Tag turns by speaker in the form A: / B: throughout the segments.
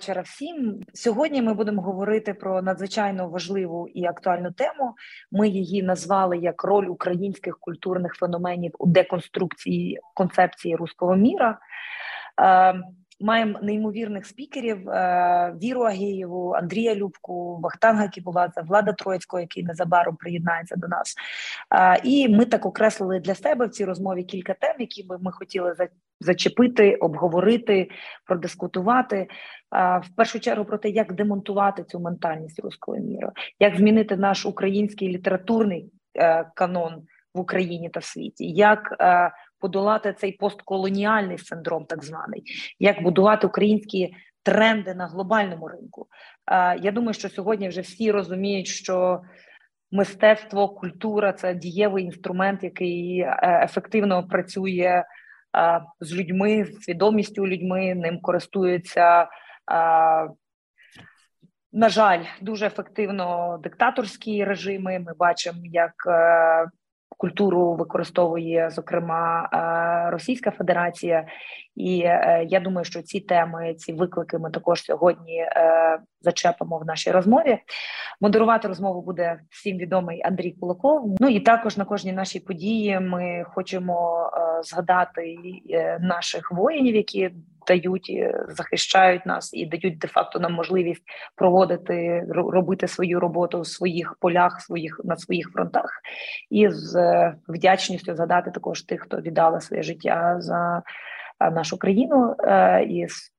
A: Вечора всім. Сьогодні ми будемо говорити про надзвичайно важливу і актуальну тему. Ми її назвали як роль українських культурних феноменів у деконструкції концепції руського міра. Е, маємо неймовірних спікерів: е, Віру Агієву, Андрія Любку, Вахтанга Кібуладзе, Влада Троїцького, який незабаром приєднається до нас. Е, і ми так окреслили для себе в цій розмові кілька тем, які би ми хотіли зачепити, обговорити, продискутувати. В першу чергу про те, як демонтувати цю ментальність руського міра, як змінити наш український літературний е, канон в Україні та в світі, як е, подолати цей постколоніальний синдром, так званий, як будувати українські тренди на глобальному ринку. Е, я думаю, що сьогодні вже всі розуміють, що мистецтво, культура це дієвий інструмент, який ефективно працює з людьми, свідомістю людьми, ним користуються. На жаль, дуже ефективно диктаторські режими. Ми бачимо, як е, культуру використовує зокрема е, Російська Федерація, і е, я думаю, що ці теми, ці виклики, ми також сьогодні зачепимо в нашій розмові. Модерувати розмову буде всім відомий Андрій Кулаков. Ну і також на кожній нашій події ми хочемо згадати наших воїнів, які дають, захищають нас і дають де-факто нам можливість проводити робити свою роботу в своїх полях, своїх на своїх фронтах, і з е, вдячністю згадати також тих, хто віддали своє життя за е, нашу країну е, і з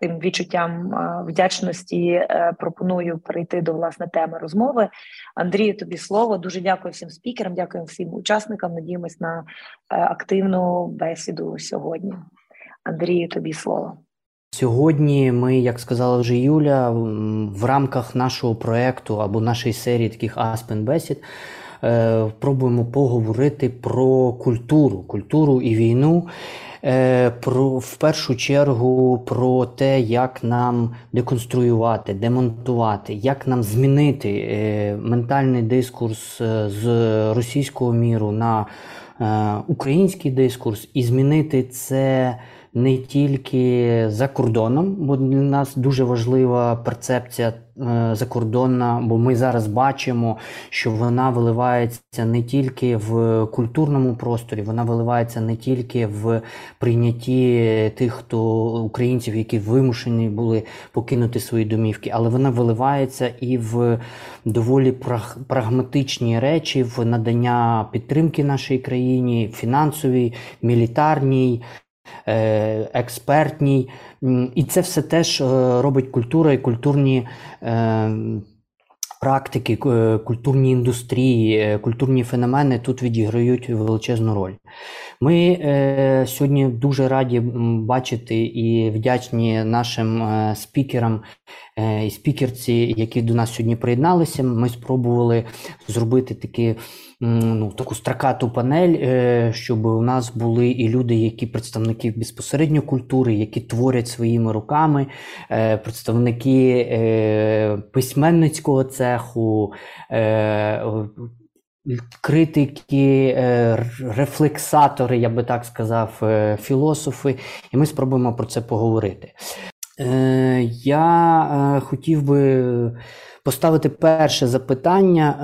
A: тим відчуттям вдячності пропоную перейти до власне теми розмови. Андрію, тобі слово. Дуже дякую всім спікерам, дякую всім учасникам. Надіємось на активну бесіду сьогодні. Андрію, тобі слово.
B: Сьогодні ми, як сказала вже Юля, в рамках нашого проєкту або нашої серії таких Аспен Бесід е, пробуємо поговорити про культуру, культуру і війну. Е, про в першу чергу про те, як нам деконструювати, демонтувати, як нам змінити е, ментальний дискурс з російського міру на український дискурс і змінити це не тільки за кордоном, бо для нас дуже важлива перцепція е, закордонна, бо ми зараз бачимо, що вона виливається не тільки в культурному просторі, вона виливається не тільки в прийнятті тих, хто українців, які вимушені були покинути свої домівки, але вона виливається і в доволі прагматичні речі, в надання підтримки нашій країні, фінансовій, мілітарній. Е, експертній. І це все теж е, робить культура і культурні. Е, практики, культурні індустрії, культурні феномени тут відіграють величезну роль. Ми сьогодні дуже раді бачити і вдячні нашим спікерам і спікерці, які до нас сьогодні приєдналися. Ми спробували зробити такі ну, таку стракату панель, е, щоб у нас були і люди, які представники безпосередньо культури, які творять своїми руками, е, представники е, письменницького цеху. Критики, рефлексатори, я би так сказав, філософи, і ми спробуємо про це поговорити. Я хотів би поставити перше запитання.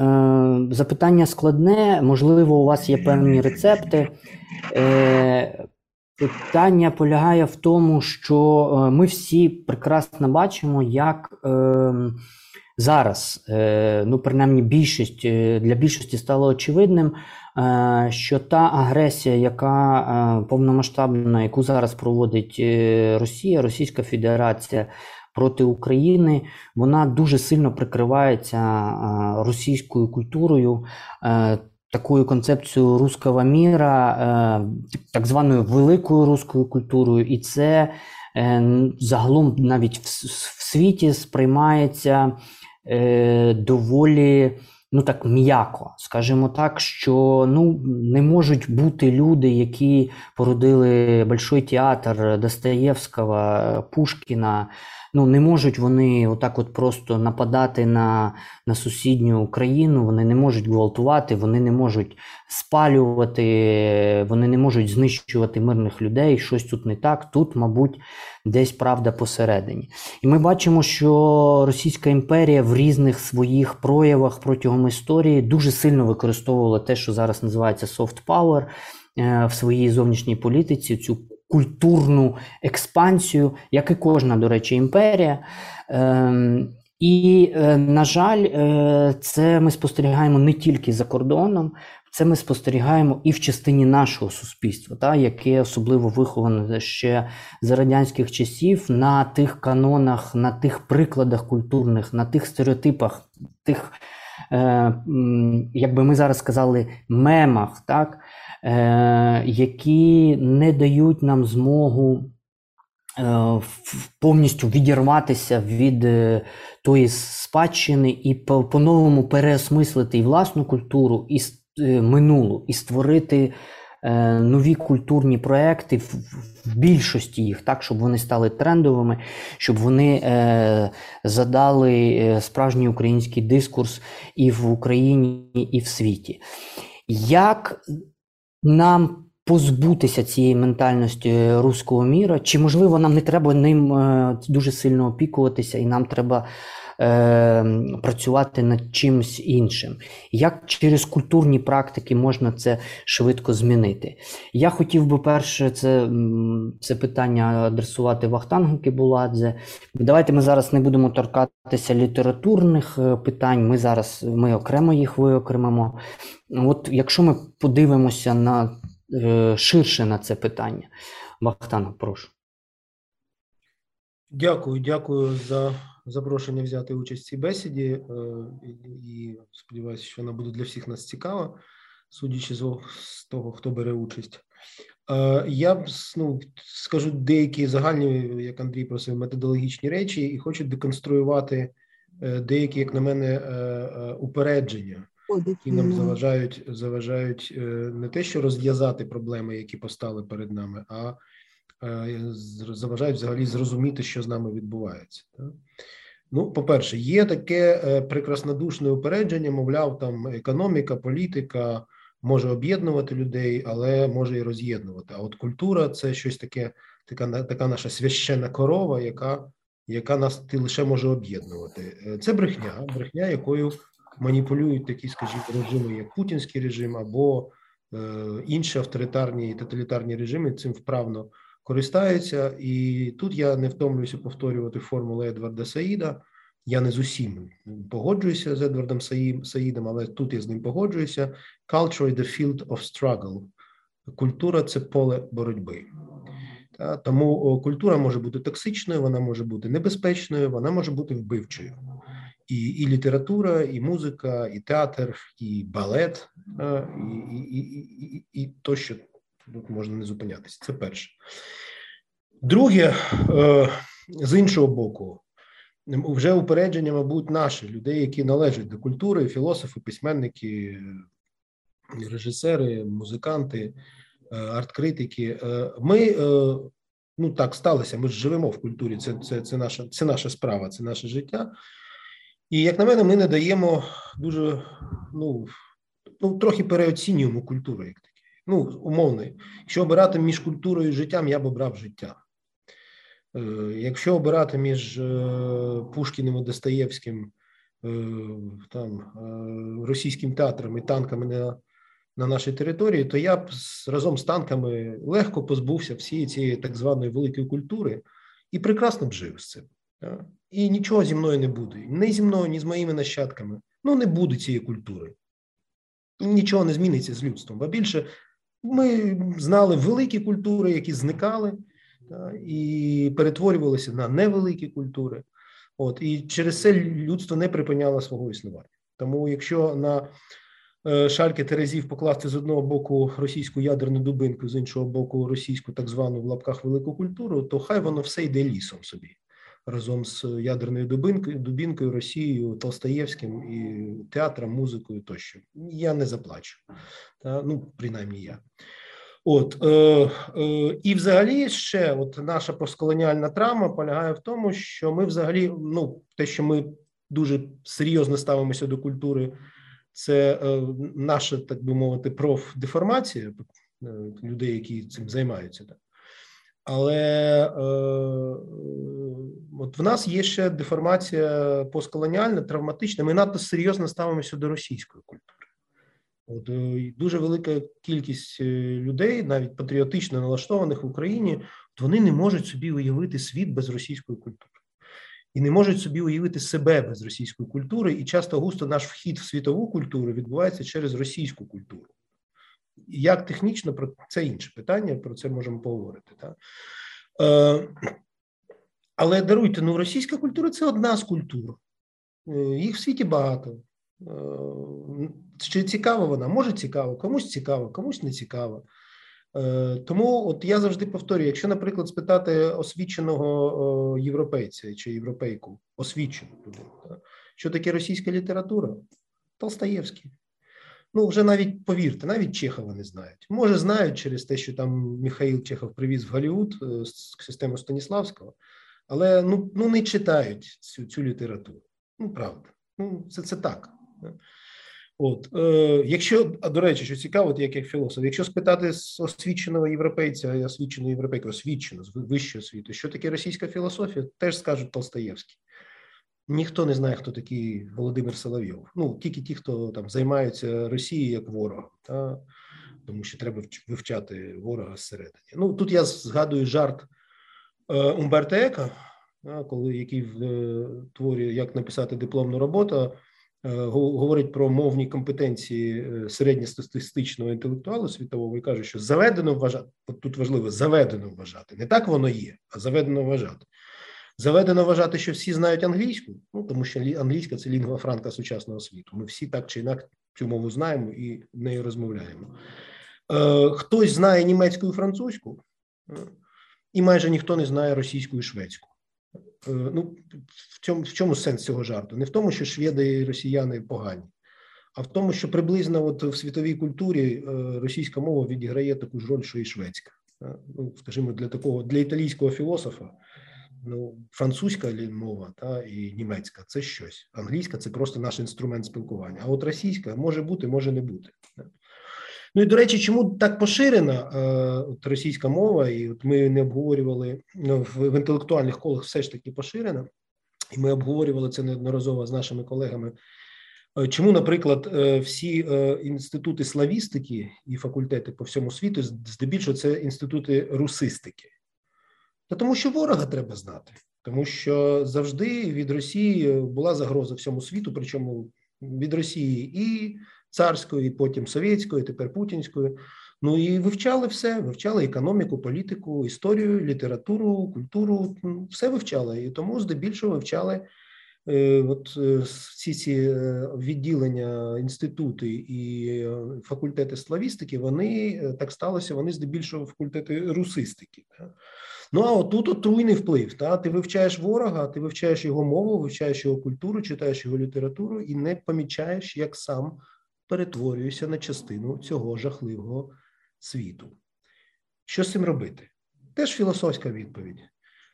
B: Е, запитання складне, можливо, у вас є певні рецепти. Е, питання полягає в тому, що е, ми всі прекрасно бачимо, як зараз, ну, принаймні, більшість для більшості стало очевидним, що та агресія, яка повномасштабна, яку зараз проводить Росія, Російська Федерація проти України, вона дуже сильно прикривається російською культурою. Е, такою концепцією руского міра, е, так званою великою руською культурою, і це е, загалом навіть в світі сприймається доволі ну так м'яко, скажімо так, що ну не можуть бути люди, які породили Большой театр Достоєвського, Пушкіна, ну не можуть вони отак от просто нападати на на сусідню країну, вони не можуть гвалтувати, вони не можуть спалювати, вони не можуть знищувати мирних людей. Щось тут не так. Тут, мабуть, десь правда посередині. І ми бачимо, що Російська імперія в різних своїх проявах протягом історії дуже сильно використовувала те, що зараз називається soft power е, в своїй зовнішній політиці. цю культурну експансію, як і кожна, до речі, імперія. Ем, і, е, на жаль, е, це ми спостерігаємо не тільки за кордоном, це ми спостерігаємо і в частині нашого суспільства, та, яке особливо виховане ще за радянських часів на тих канонах, на тих прикладах культурних, на тих стереотипах, тих, е, як би ми зараз сказали, мемах, так, які не дають нам змогу е, повністю відірватися від е, тої спадщини і по-новому переосмислити і власну культуру, і минулу, і створити. Нові культурні проекти в більшості їх, так, щоб вони стали трендовими, щоб вони е, задали справжній український дискурс і в Україні, і в світі. Як нам позбутися цієї ментальності руського міра, чи можливо нам не треба ним е, дуже сильно опікуватися, і нам треба е, працювати над чимось іншим? Як через культурні практики можна це швидко змінити? Я хотів би перше це це питання адресувати Вахтангу Кібуладзе. Давайте ми зараз не будемо торкатися літературних е, питань. Ми зараз ми окремо їх виокремимо. От якщо ми подивимося на е, ширше на це питання, Вахтанов, прошу.
C: Дякую, дякую за запрошення взяти участь в цій бесіді. Е, і сподіваюся, що вона буде для всіх нас цікава, судячи з того, хто бере участь. Е, я ну, скажу деякі загальні, як Андрій просив, методологічні речі, і хочу деконструювати деякі, як на мене, упередження які нам заважають заважають е, не те, що розв'язати проблеми, які постали перед нами, а е, заважають взагалі зрозуміти, що з нами відбувається. Ну, по-перше, є таке е, прекраснодушне упередження, мовляв, там економіка, політика може об'єднувати людей, але може і роз'єднувати. А от культура це щось таке, така така наша священна корова, яка яка нас лише може об'єднувати. Це брехня, брехня, якою маніпулюють такі, скажімо, режими, як путінський режим або е, інші авторитарні і тоталітарні режими цим вправно користаються. І тут я не втомлююся повторювати формулу Едварда Саїда. Я не з усім погоджуюся з Едвардом Саїдом, але тут я з ним погоджуюся. Culture is the field of struggle. Культура це поле боротьби. Тому культура може бути токсичною, вона може бути небезпечною, вона може бути вбивчою і і література, і музика, і театр, і балет, і і, і, і тощо тут можна не зупинятися. Це перше. Друге, е, з іншого боку, вже упередження, мабуть, наші людей, які належать до культури, філософи, письменники, режисери, музиканти, е, арт-критики. Е, ми ну так сталося. Ми ж живемо в культурі. Це це, це наша це наша справа, це наше життя. І як на мене, ми не даємо дуже ну ну трохи переоцінюємо культуру, як. Ну, умовно, якщо обирати між культурою і життям, я б обрав життя. Е, якщо обирати між е, Пушкіним і Достоєвським, е, там російським театром і танками на на нашій території, то я б разом з танками легко позбувся всієї цієї так званої великої культури і прекрасно б жив з цим. І нічого зі мною не буде. Ні зі мною, ні з моїми нащадками. Ну, не буде цієї культури. І нічого не зміниться з людством. А більше ми знали великі культури, які зникали і перетворювалися на невеликі культури. От І через це людство не припиняло свого існування. Тому, якщо на е, шальки Терезів покласти з одного боку російську ядерну дубинку, з іншого боку, російську так звану в лапках велику культуру, то хай воно все йде лісом собі разом з ядерною дубинкою, дубінкою, Росією, Толстоєвським і театром, музикою тощо. Я не заплачу, та, ну принаймні я. От е, е, і, взагалі, ще от наша постколоніальна травма полягає в тому, що ми, взагалі, ну те, що ми дуже серйозно ставимося до культури, це е, наша, так би мовити, профдеформація е, людей, які цим займаються. Так. Але е, от в нас є ще деформація постколоніальна, травматична. Ми надто серйозно ставимося до російської культури. От е, дуже велика кількість е, людей, навіть патріотично налаштованих в Україні, вони не можуть собі уявити світ без російської культури. І не можуть собі уявити себе без російської культури, і часто густо наш вхід в світову культуру відбувається через російську культуру. Як технічно, про це інше питання, про це можемо поговорити. Так? Е, але даруйте, ну російська культура це одна з культур, е, їх в світі багато. Е, чи цікава вона? Може цікаво, комусь цікаво, комусь не цікаво. Тому от я завжди повторюю: якщо, наприклад, спитати освіченого європейця чи європейку, освічену людину, що таке російська література? Толстаєвський. Ну, вже навіть повірте, навіть Чехова не знають. Може, знають через те, що там Михаїл Чехов привіз в Голлівуд е, систему Станіславського, але ну ну не читають цю цю літературу. Ну, правда. Ну, це це так. От, е, Якщо, а до речі, що цікаво, як як філософ, якщо спитати з освіченого європейця освіченого європейка, освічено з вищого світу, що таке російська філософія, теж скажуть Толстаєвський. Ніхто не знає, хто такий Володимир Соловйов. Ну, тільки ті, хто там займаються Росією як ворогом, та? тому що треба вивчати ворога зсередині. Ну, тут я згадую жарт е, Умберта Ека, коли який в е, творі як написати дипломну роботу. Е, говорить про мовні компетенції е, середньостатистичного інтелектуалу світового і каже, що заведено вважати, от тут важливо заведено вважати. Не так воно є, а заведено вважати. Заведено вважати, що всі знають англійську, ну тому що англійська це лінгва франка сучасного світу. Ми всі так чи інакше цю мову знаємо і нею розмовляємо. Е, Хтось знає німецьку і французьку, і майже ніхто не знає російську і шведську. Е, ну, в чому в чому сенс цього жарту? Не в тому, що шведи і росіяни погані, а в тому, що приблизно от в світовій культурі е, російська мова відіграє таку ж роль, що і шведська. Е, ну, скажімо, для такого для італійського філософа. Ну, французька мова та і німецька це щось. Англійська це просто наш інструмент спілкування. А от російська може бути, може не бути. Ну і до речі, чому так поширена е, от російська мова, і от ми не обговорювали ну, в, в інтелектуальних колах, все ж таки поширена, і ми обговорювали це неодноразово з нашими колегами. Е, чому, наприклад, е, всі інститути славістики і факультети по всьому світу, здебільшого, це інститути русистики? Та тому, що ворога треба знати, тому що завжди від Росії була загроза всьому світу, причому від Росії і царської, потім совєтської, тепер путінської. Ну і вивчали все, вивчали економіку, політику, історію, літературу, культуру, все вивчали. І тому здебільшого вивчали е, от е, всі ці е, відділення, інститути і факультети славістики, вони так сталося, вони здебільшого факультети русистики. Ну а отут отруйний вплив. Та? Ти вивчаєш ворога, ти вивчаєш його мову, вивчаєш його культуру, читаєш його літературу і не помічаєш, як сам перетворююся на частину цього жахливого світу. Що з цим робити? Теж філософська відповідь.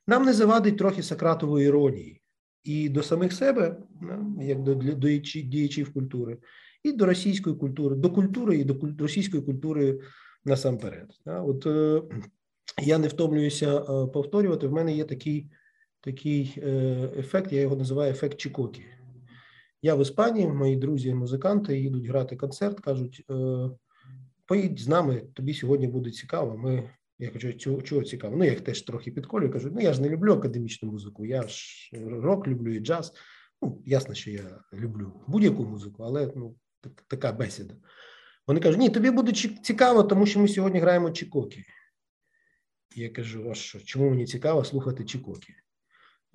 C: Нам не завадить трохи Сократової іронії і до самих себе, як до діячів культури, і до російської культури, до культури і до російської культури насамперед. От е, я не втомлююся е, повторювати. В мене є такий такий е, ефект, я його називаю ефект Чікокі. Я в Іспанії, мої друзі-музиканти їдуть грати концерт, кажуть: «Е, поїдь з нами, тобі сьогодні буде цікаво. Ми я кажу, чого, чого цікаво? Ну, я їх теж трохи підколюю, кажу, ну я ж не люблю академічну музику, я ж рок люблю і джаз. Ну, ясно, що я люблю будь-яку музику, але ну, так, така бесіда. Вони кажуть, ні, тобі буде цікаво, тому що ми сьогодні граємо Чікокі. Я кажу, а що, чому мені цікаво слухати Чікокі?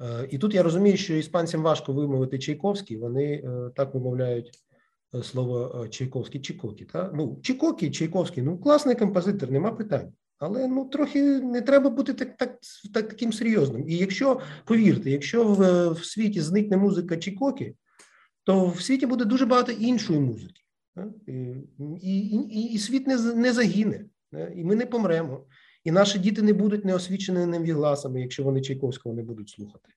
C: Е, і тут я розумію, що іспанцям важко вимовити Чайковський, вони е, так вимовляють е, слово Чайковський, Чікокі. Та? Ну, Чікокі, Чайковський, ну класний композитор, нема питань. Але ну трохи не треба бути так, так, так таким серйозним. І якщо повірте, якщо в, в світі зникне музика Чікокі, то в світі буде дуже багато іншої музики, і і, і, світ не не загине. і ми не помремо. І наші діти не будуть неосвіченими вігласами, якщо вони Чайковського не будуть слухати.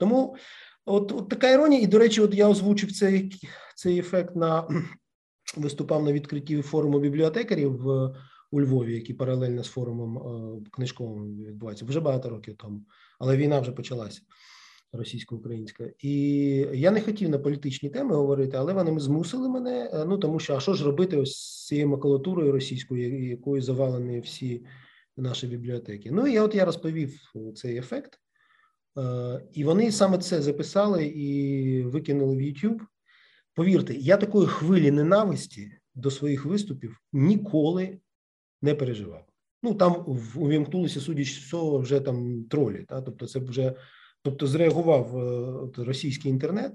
C: Тому от от така іронія, і до речі, от я озвучив цей цей ефект на виступав на відкритті форуму бібліотекарів в у Львові, який паралельно з форумом е, книжковим відбувається вже багато років тому, але війна вже почалася російсько-українська. І я не хотів на політичні теми говорити, але вони змусили мене. Е, ну тому що а що ж робити ось з цією макулатурою російською, якою завалені всі наші бібліотеки? Ну і от я розповів цей ефект, е, і вони саме це записали і викинули в YouTube. Повірте, я такої хвилі ненависті до своїх виступів ніколи не переживав. Ну там увімкнулися, судячи цього, вже там тролі. Та? Тобто, це вже тобто зреагував е, російський інтернет.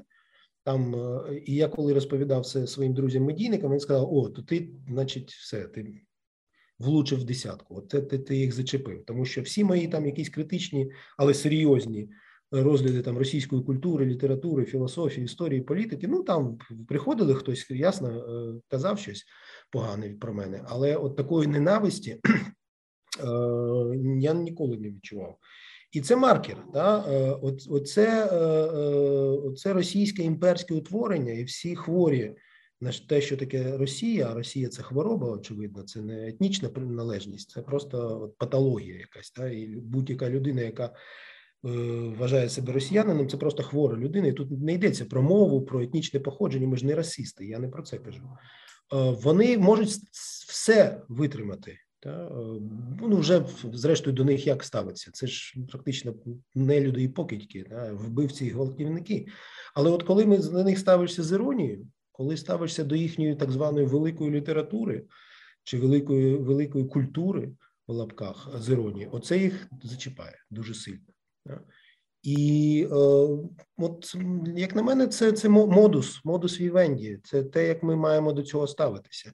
C: Там е, і я коли розповідав це своїм друзям-медійникам, він сказав: О, то ти, значить, все, ти влучив в десятку. От ти, ти, ти їх зачепив. Тому що всі мої там якісь критичні, але серйозні розгляди там російської культури, літератури, філософії, історії, політики. Ну там приходили хтось ясно е, казав щось погане про мене, але от такої ненависті е, я ніколи не відчував. І це маркер. Да? Е, оце, оце російське імперське утворення, і всі хворі на те, що таке Росія, а Росія це хвороба, очевидно, це не етнічна приналежність, це просто патологія якась. Да? І будь-яка людина, яка Е, вважає себе росіянином, це просто хвора людина. І тут не йдеться про мову, про етнічне походження. Ми ж не расисти, я не про це кажу. Е, вони можуть все витримати. Та? Е, ну, вже зрештою до них як ставиться. Це ж практично не люди і покидьки, та? вбивці і гвалтівники. Але от коли ми на них ставишся з іронією, коли ставишся до їхньої так званої великої літератури чи великої великої культури в лапках з іронією, оце їх зачіпає дуже сильно. І е, от, як на мене, це це модус, модус вівенді, це те, як ми маємо до цього ставитися.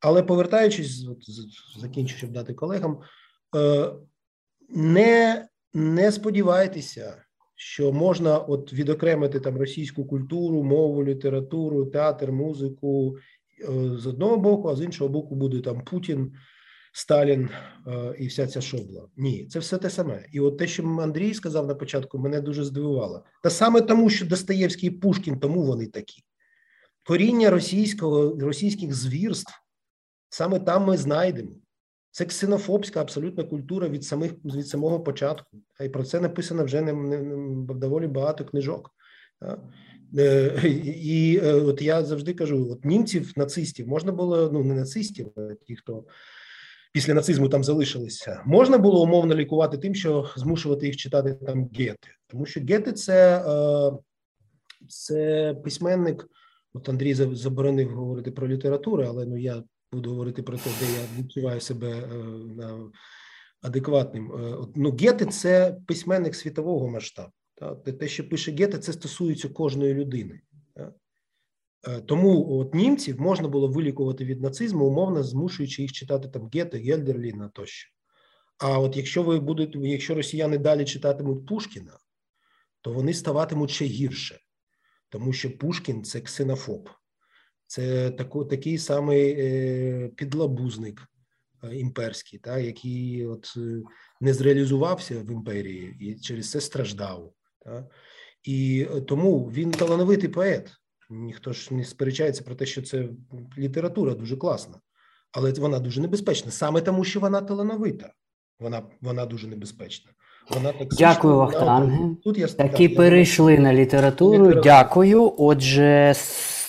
C: Але повертаючись, от, закінчу, щоб дати колегам, е, не не сподівайтеся, що можна от відокремити там російську культуру, мову, літературу, театр, музику е, з одного боку, а з іншого боку, буде там Путін. Сталін е, і вся ця шобла. Ні, це все те саме. І от те, що Андрій сказав на початку, мене дуже здивувало. Та саме тому, що Достоєвський і Пушкін, тому вони такі. Коріння російського, російських звірств саме там ми знайдемо. Це ксенофобська абсолютна культура від самих від самого початку. І про це написано вже не, не, не доволі багато книжок. Е, і е, от я завжди кажу: от німців, нацистів можна було ну не нацистів, а ті, хто після нацизму там залишилися, можна було умовно лікувати тим, що змушувати їх читати там гети, тому що гети це, е, це письменник. От Андрій заборонив говорити про літературу, але ну я буду говорити про те, де я відчуваю себе е, адекватним. Е, ну, Гети це письменник світового масштабу. Те, що пише Гете, це стосується кожної людини. Е, тому от німців можна було вилікувати від нацизму, умовно змушуючи їх читати там Гете, Гельдерліна тощо. А от якщо ви будете, якщо росіяни далі читатимуть Пушкіна, то вони ставатимуть ще гірше, тому що Пушкін це ксенофоб, це тако, такий самий е, підлабузник е, імперський, та, який от е, не зреалізувався в імперії і через це страждав. Та. І тому він талановитий поет. Ніхто ж не сперечається про те, що це література дуже класна, але вона дуже небезпечна. Саме тому, що вона талановита. Вона вона дуже небезпечна. Вона так
B: Дякую, Вахтанге. Тут я такі так, перейшли я... на літературу. літературу. Дякую. Отже,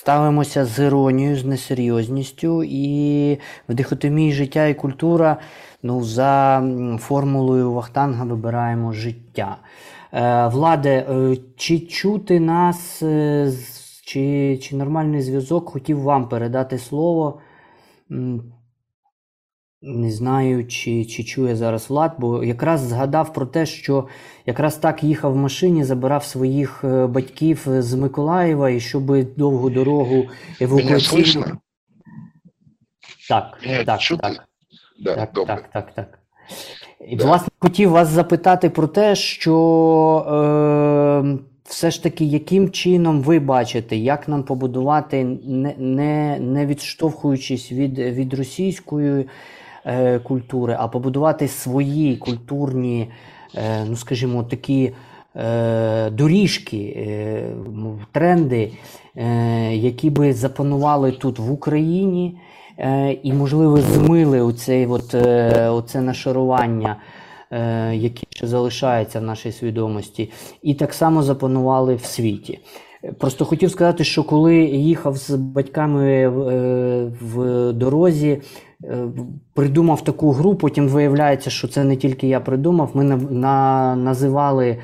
B: ставимося з іронією, з несерйозністю і в дихотомії життя і культура. Ну, за формулою Вахтанга вибираємо життя. Е, Владе, е, чи чути нас е, чи чи нормальний зв'язок хотів вам передати слово. Не знаю, чи чи чує зараз Влад, бо якраз згадав про те, що якраз так їхав в машині, забирав своїх е, батьків з Миколаєва і щоб довгу дорогу евакуаційну... Так, Меня так, чути? так. Да, так, добре. так, так, так. І, да. власне, хотів вас запитати про те, що. Е, все ж таки, яким чином ви бачите, як нам побудувати, не не, не відштовхуючись від від російської е, культури, а побудувати свої культурні, е, ну скажімо, такі е, доріжки, е, тренди, е, які би запанували тут в Україні. Е, і, можливо, змили оцей, от, е, оце нашарування, е, яке ще залишається в нашій свідомості, і так само запанували в світі. Просто хотів сказати, що коли їхав з батьками в дорозі, придумав таку гру, потім виявляється, що це не тільки я придумав. Ми на, називали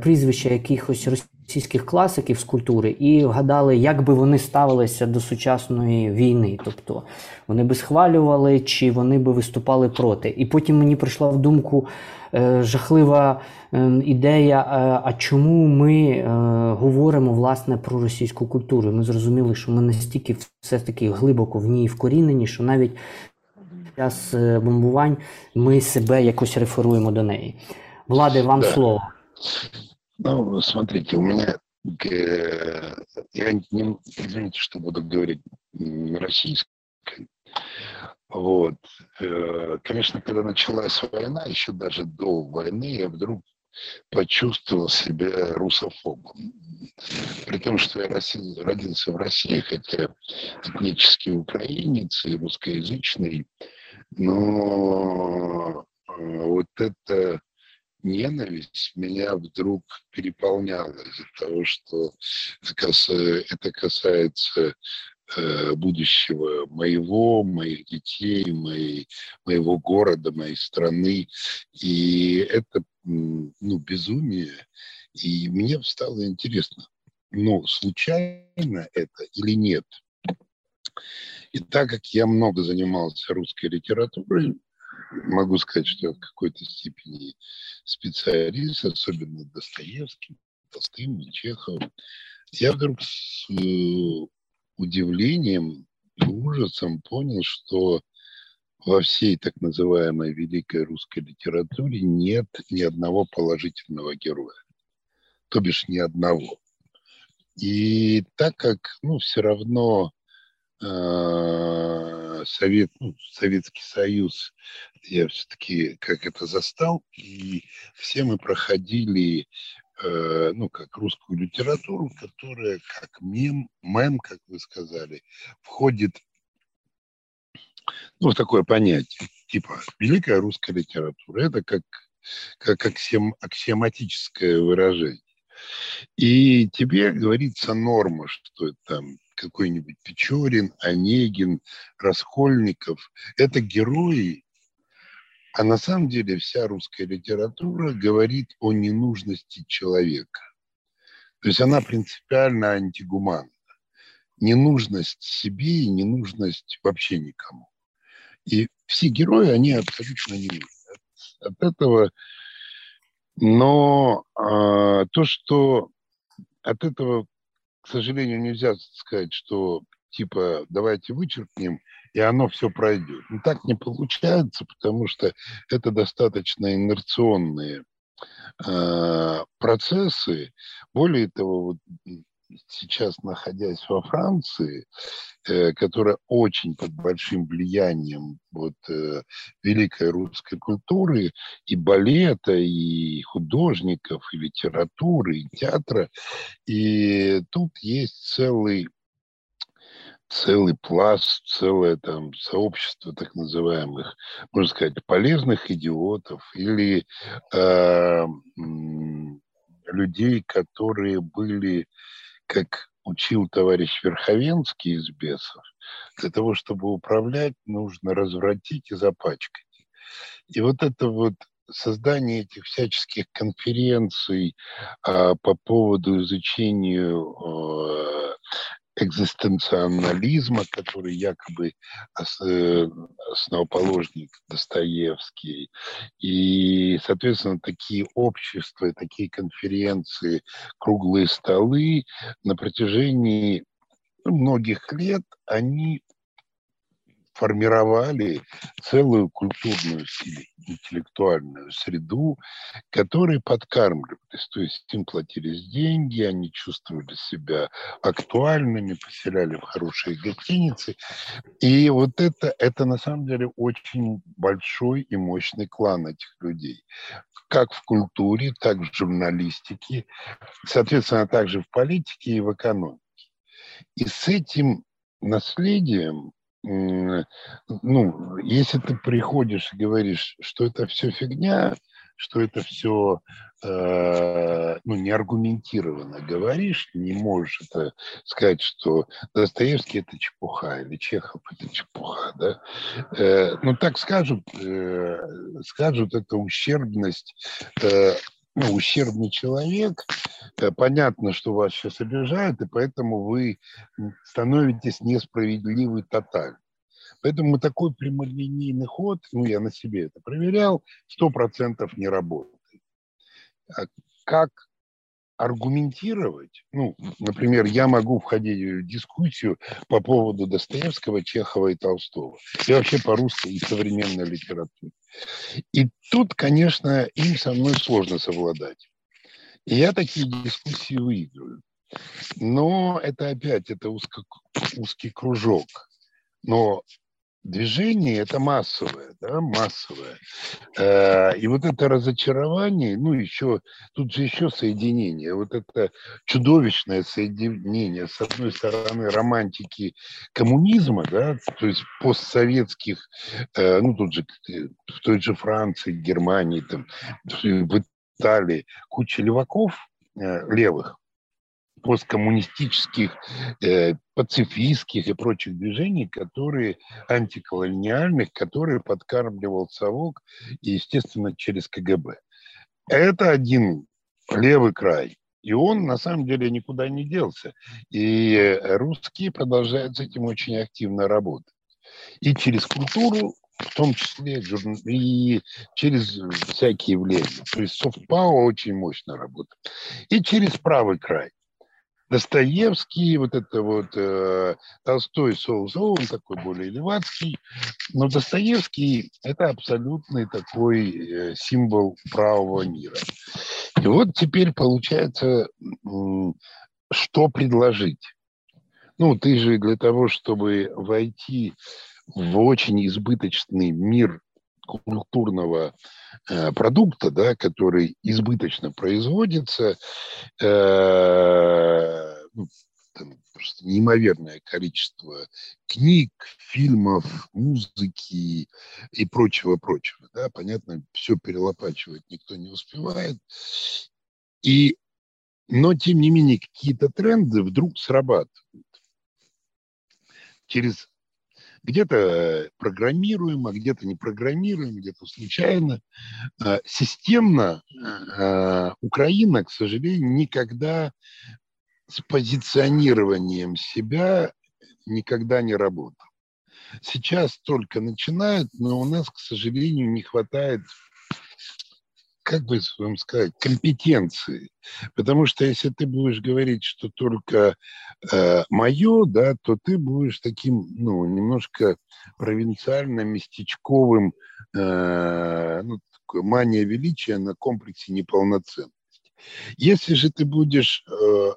B: прізвища якихось російських класиків з культури і вгадали, як би вони ставилися до сучасної війни. Тобто вони би схвалювали чи вони би виступали проти. І потім мені прийшла в думку е, жахлива е, ідея: е, а чому ми е, говоримо власне про російську культуру? Ми зрозуміли, що ми настільки все таки глибоко в ній вкорінені, що навіть під час е, бомбувань ми себе якось реферуємо до неї. Влади, вам да. слово.
D: Ну, смотрите, у меня, э, я не, извините, что буду говорить российской, вот. Э, конечно, когда началась война, еще даже до войны, я вдруг почувствовал себя русофобом. При том, что я родился в России, хотя этнический украинец и русскоязычный, но э, вот это ненависть меня вдруг переполняла из-за того, что это касается будущего моего, моих детей, моей, моего города, моей страны. И это ну, безумие. И мне стало интересно, ну, случайно это или нет? И так как я много занимался русской литературой, могу сказать, что я в какой-то степени специалист, особенно Достоевским, Толстым, Чеховым. Я вдруг э, удивлением и ужасом понял, что во всей так называемой великой русской литературе нет ни одного положительного героя. То бишь ни одного. И так как, ну, все равно э, Совет, ну, Советский Союз, я все-таки как это застал, и все мы проходили, э, ну, как русскую литературу, которая как мем, мем, как вы сказали, входит ну, в такое понятие, типа великая русская литература. Это как, как аксиом, аксиоматическое выражение. И тебе говорится норма, что там какой-нибудь Печорин, Онегин, Раскольников. Это герои, а на самом деле вся русская литература говорит о ненужности человека. То есть она принципиально антигуманна. Ненужность себе и ненужность вообще никому. И все герои, они абсолютно не нужны. От этого, но а, то, что от этого к сожалению, нельзя сказать, что типа давайте вычеркнем, и оно все пройдет. Но так не получается, потому что это достаточно инерционные э, процессы. Более того, вот сейчас находясь во Франции, э, которая очень под большим влиянием вот, э, великой русской культуры и балета, и художников, и литературы, и театра, и тут есть целый целый пласт, целое там сообщество так называемых, можно сказать, полезных идиотов или э, людей, которые были как учил товарищ Верховенский из бесов, для того, чтобы управлять, нужно развратить и запачкать. И вот это вот создание этих всяческих конференций а, по поводу изучения а, экзистенциализма, который якобы э, основоположник Достоевский. И, соответственно, такие общества, такие конференции, круглые столы на протяжении многих лет, они формировали целую культурную интеллектуальную среду, которые подкармливались. То есть им платились деньги, они чувствовали себя актуальными, поселяли в хорошие гостиницы. И вот это, это на самом деле очень большой и мощный клан этих людей. Как в культуре, так в журналистике, соответственно, также в политике и в экономике. И с этим наследием ну, если ты приходишь и говоришь, что это все фигня, что это все э, ну, не аргументированно говоришь, не можешь это сказать, что Достоевский это чепуха или Чехов это чепуха, да? Э, ну так скажут, э, скажут это ущербность э, ну, ущербный человек, э, понятно, что вас сейчас обижают, и поэтому вы становитесь несправедливы тотально. Поэтому такой прямолинейный ход, ну, я на себе это проверял, сто процентов не работает. А как аргументировать, ну, например, я могу входить в дискуссию по поводу Достоевского, Чехова и Толстого, и вообще по русской и современной литературе. И тут, конечно, им со мной сложно совладать. И я такие дискуссии выигрываю. Но это опять, это узко, узкий кружок. Но движение это массовое, да, массовое. Э, и вот это разочарование, ну еще, тут же еще соединение, вот это чудовищное соединение, с одной стороны, романтики коммунизма, да, то есть постсоветских, э, ну тут же в той же Франции, Германии, там, в Италии куча леваков э, левых, посткоммунистических, э, пацифистских и прочих движений, которые антиколониальных, которые подкармливал совок и, естественно, через КГБ. Это один левый край. И он на самом деле никуда не делся. И русские продолжают с этим очень активно работать. И через культуру, в том числе и через всякие явления. То есть soft power очень мощно работает. И через правый край. Достоевский, вот это вот э, Толстой, Соузо, он такой более левацкий, но Достоевский – это абсолютный такой э, символ правого мира. И вот теперь получается, что предложить? Ну, ты же для того, чтобы войти в очень избыточный мир культурного э, продукта, да, который избыточно производится, э, ну, там просто неимоверное количество книг, фильмов, музыки и прочего-прочего. Да? Понятно, все перелопачивать никто не успевает. И, но, тем не менее, какие-то тренды вдруг срабатывают. Через где-то э, программируем, а где-то не программируем, где-то случайно. А, системно а, Украина, к сожалению, никогда с позиционированием себя никогда не работала. Сейчас только начинают, но у нас, к сожалению, не хватает как бы вам сказать, компетенции. Потому что если ты будешь говорить, что только э, мое, да, то ты будешь таким, ну, немножко провинциально-местечковым, э, ну, мания величия на комплексе неполноценности. Если же ты будешь э,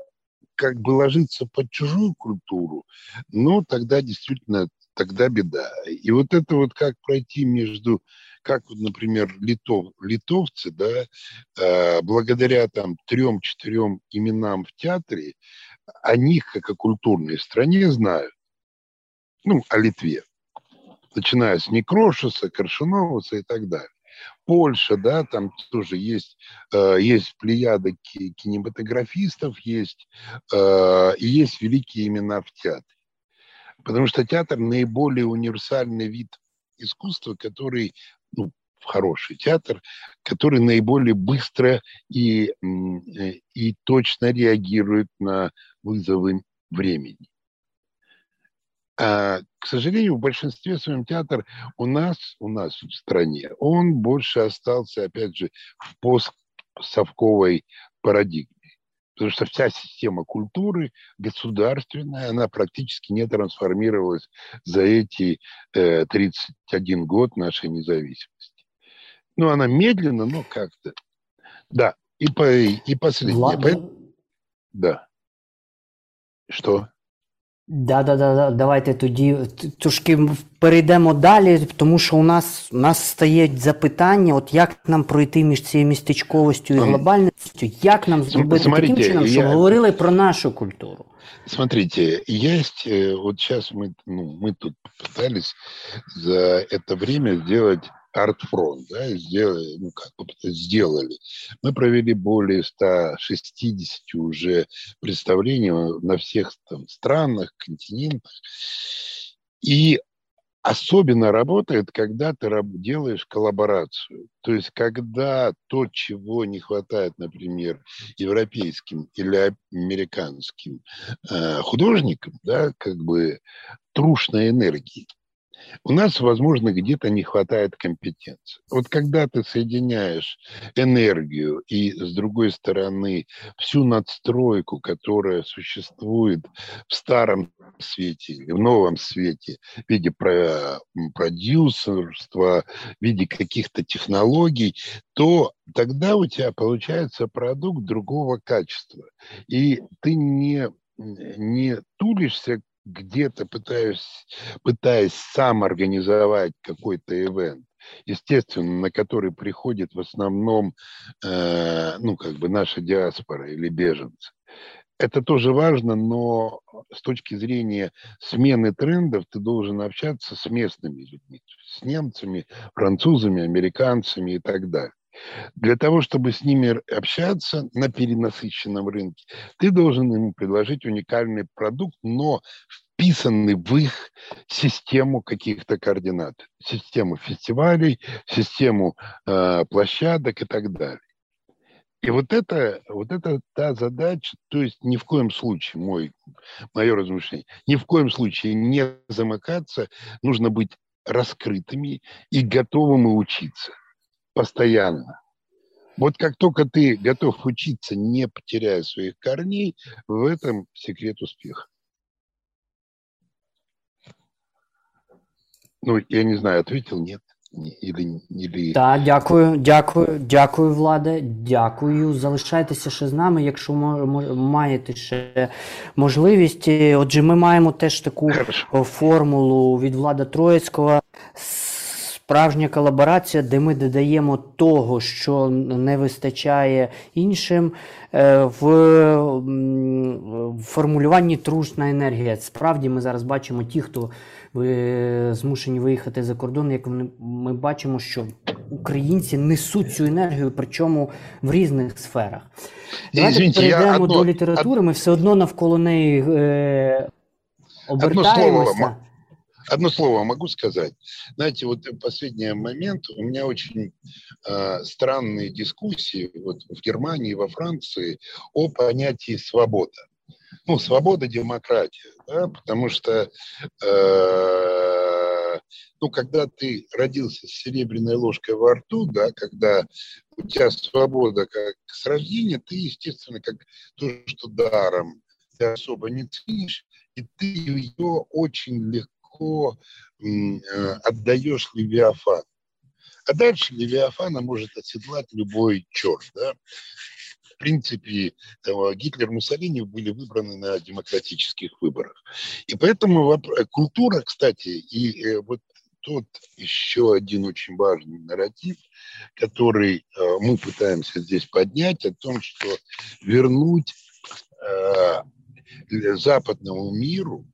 D: как бы ложиться под чужую культуру, ну, тогда действительно, тогда беда. И вот это вот как пройти между как, например, литов, литовцы, да, э, благодаря там трем-четырем именам в театре, о них, как о культурной стране, знают. Ну, о Литве. Начиная с Некрошиса, Коршуновца и так далее. Польша, да, там тоже есть, э, есть плеяда кинематографистов, есть, э, и есть великие имена в театре. Потому что театр наиболее универсальный вид искусства, который ну, хороший театр, который наиболее быстро и, э, и точно реагирует на вызовы времени. А, к сожалению, в большинстве своем театр у нас, у нас в стране, он больше остался, опять же, в постсовковой парадигме. Потому что вся система культуры государственная, она практически не трансформировалась за эти э, 31 год нашей независимости. Ну, она медленно, но как-то. Да, и, по, и последнее. Влад... Да. Что?
B: Да, да, да, да, давайте тоді трошки перейдемо далі, тому що у нас у нас стає запитання: от як нам пройти між цією містечковістю і глобальністю, як нам зробити Смотрите, таким чином, щоб я... говорили про нашу культуру?
D: Смотрите, есть, э, вот сейчас мы, ну, мы тут пытались за это время сделать Артфронт, да, сделали, ну как сделали. Мы провели более 160 уже представлений на всех там, странах, континентах. И особенно работает, когда ты делаешь коллаборацию. То есть, когда то, чего не хватает, например, европейским или американским э, художникам, да, как бы трушной энергии, у нас, возможно, где-то не хватает компетенции. Вот когда ты соединяешь энергию и, с другой стороны, всю надстройку, которая существует в старом свете или в новом свете в виде продюсерства, в виде каких-то технологий, то тогда у тебя получается продукт другого качества. И ты не, не тулишься где-то пытаюсь, пытаясь сам организовать какой-то ивент, естественно, на который приходит в основном, э, ну, как бы наша диаспора или беженцы. Это тоже важно, но с точки зрения смены трендов ты должен общаться с местными людьми, с немцами, французами, американцами и так далее. Для того, чтобы с ними общаться на перенасыщенном рынке, ты должен им предложить уникальный продукт, но вписанный в их систему каких-то координат, систему фестивалей, систему э, площадок и так далее. И вот это, вот это та задача, то есть ни в коем случае, мой, мое размышление, ни в коем случае не замыкаться, нужно быть раскрытыми и готовыми учиться постоянно. Вот как только ты готов учиться, не потеряя своих корней, в этом секрет успеха. Ну, я не знаю, ответил, нет. Или, или...
B: Так, дякую, дякую, дякую, Владе. Дякую. Залишайтеся ще з нами, якщо маєте ще можливість. Отже, ми маємо теж таку Хорошо. формулу від Влада Троїцького. Справжня колаборація, де ми додаємо того, що не вистачає іншим, е, в формулюванні трушна енергія. Справді ми зараз бачимо ті, хто змушені виїхати за кордон, як ми бачимо, що українці несуть цю енергію, причому в різних сферах. Давайте Извините, перейдемо до літератури, ми все одно навколо неї е, обертаємося.
D: Одно слово могу сказать. Знаете, вот последний момент у меня очень э, странные дискуссии вот в Германии, во Франции о понятии свобода. Ну, свобода, демократия, да, потому что, э, ну, когда ты родился с серебряной ложкой во рту, да, когда у тебя свобода как с рождения, ты, естественно, как то, что даром ты особо не ценишь, и ты ее очень легко легко э, отдаешь Левиафан. А дальше Левиафана может оседлать любой черт. Да? В принципе, Гитлер и Муссолини были выбраны на демократических выборах. И поэтому культура, кстати, и э, вот тот еще один очень важный нарратив, который э, мы пытаемся здесь поднять, о том, что вернуть западному миру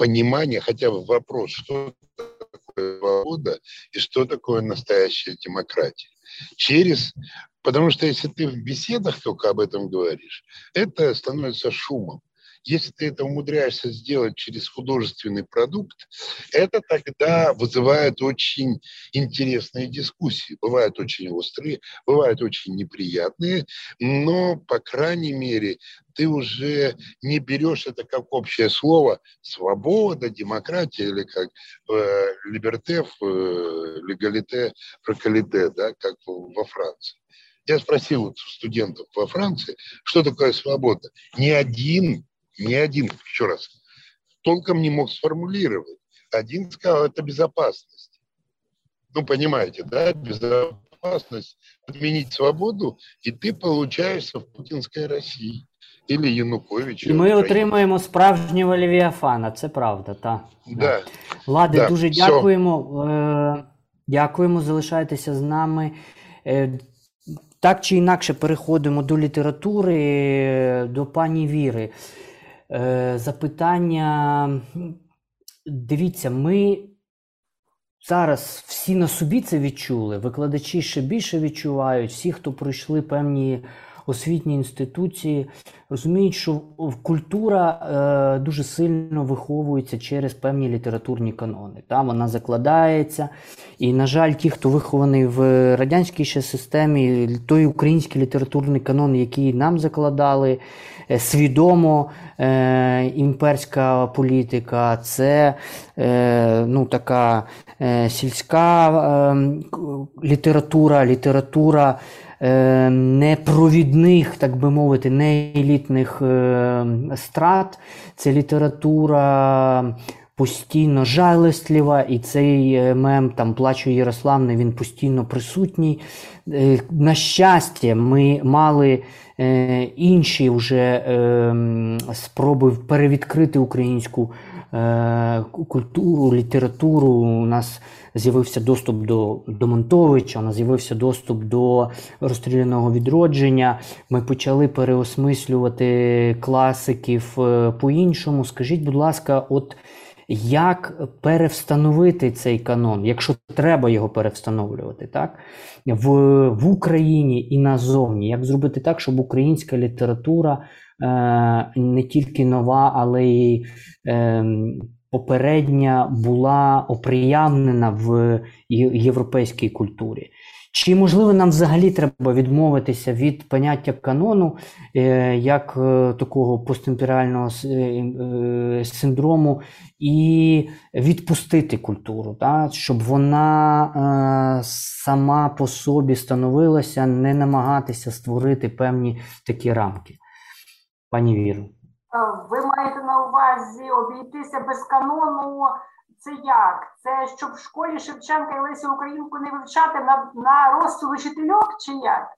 D: понимание, хотя бы вопрос, что такое свобода и что такое настоящая демократия. Через, потому что если ты в беседах только об этом говоришь, это становится шумом. Если ты это умудряешься сделать через художественный продукт, это тогда вызывает очень интересные дискуссии. Бывают очень острые, бывают очень неприятные, но, по крайней мере, ты уже не берешь это как общее слово свобода, демократия или как э, либерте, э, легалите, прокалите, да, как во Франции. Я спросил вот студентов во Франции, что такое свобода. Ни один, ни один, еще раз, толком не мог сформулировать. Один сказал, это безопасность. Ну, понимаете, да, безопасность, отменить свободу, и ты получаешься в путинской России. Или Януковича.
B: І ми отримаємо справжнього Левіафана, це правда, так.
D: Да.
B: Лади,
D: Да,
B: дуже дякуємо. Е, Дякуємо, залишайтеся з нами. Е, Так чи інакше переходимо до літератури, е, до пані Віри. Е, Запитання. Дивіться, ми зараз всі на собі це відчули. Викладачі ще більше відчувають, всі, хто пройшли певні освітні інституції, розуміють, що культура е, дуже сильно виховується через певні літературні канони. Та вона закладається. І, на жаль, ті, хто вихований в радянській ще системі, той український літературний канон, який нам закладали, е, свідомо е, імперська політика, це ну, така сільська е, література, література непровідних, так би мовити, неелітних е, страт. Це література постійно жалестлива, і цей е, мем там плачу Ярославне, він постійно присутній. Е, На щастя, ми мали е, інші вже е, спроби перевідкрити українську е, культуру, літературу. У нас з'явився доступ до, до Монтовича, у нас з'явився доступ до розстріляного відродження. Ми почали переосмислювати класиків е, по-іншому. Скажіть, будь ласка, от як перевстановити цей канон, якщо треба його перевстановлювати, так? В, в Україні і назовні, як зробити так, щоб українська література е, не тільки нова, але й е, попередня була оприявнена в європейській культурі. Чи можливо нам взагалі треба відмовитися від поняття канону е, як е, такого постімперіального с- е, е, синдрому і відпустити культуру, та, щоб вона е, сама по собі становилася, не намагатися створити певні такі рамки? Пані Віру.
E: Е, Ви маєте на увазі обійтися без канону. Це як? Це щоб в школі Шевченка і Лесі Українку не вивчати на, на розсуд учительок, чи як?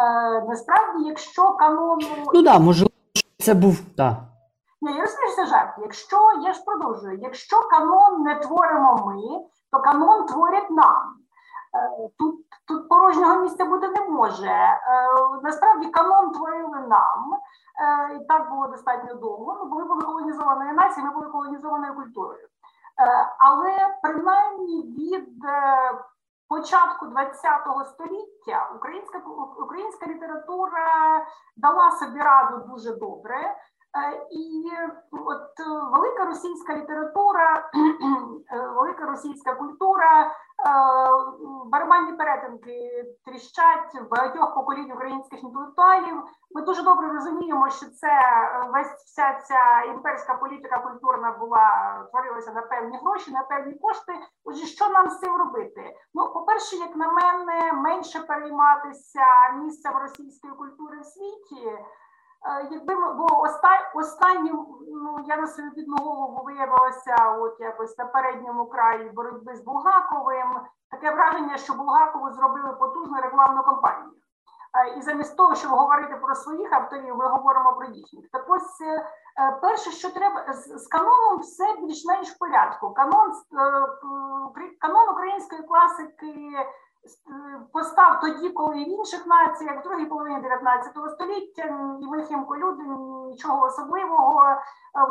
E: Е, насправді, якщо канону.
B: Ну да, можливо, це був. Да.
E: Ні, я розумію, це жарт. Якщо я ж продовжую, якщо канон не творимо ми, то канон творять нам. Тут, тут порожнього місця бути не може. Е, Насправді канон творили нам, Е, і так було достатньо довго. Ми були колонізованою нацією, ми були колонізованою культурою. Е, Але принаймні від початку ХХ століття українська українська література дала собі раду дуже добре. Е, І от е, велика російська література, е, велика російська культура, барабанні перетинки тріщать в багатьох поколінь українських інтелектуалів. Ми дуже добре розуміємо, що це весь вся ця імперська політика культурна була творилася на певні гроші, на певні кошти. Отже, що нам з цим робити? Ну, по-перше, як на мене, менше перейматися місцем російської культури в світі. Е, Якби бо оста- останнім, ну я на свою голову виявилася от якось на передньому краї боротьби з Булгаковим. Таке враження, що Булгакову зробили потужну рекламну кампанію. Е, І замість того, щоб говорити про своїх авторів, ми говоримо про їхніх. Так ось е, перше, що треба з, каноном, все більш-менш в порядку. Канон канон української класики постав тоді, коли в інших націях, в другій половині 19 століття, і Вихімко люди, нічого особливого. Е,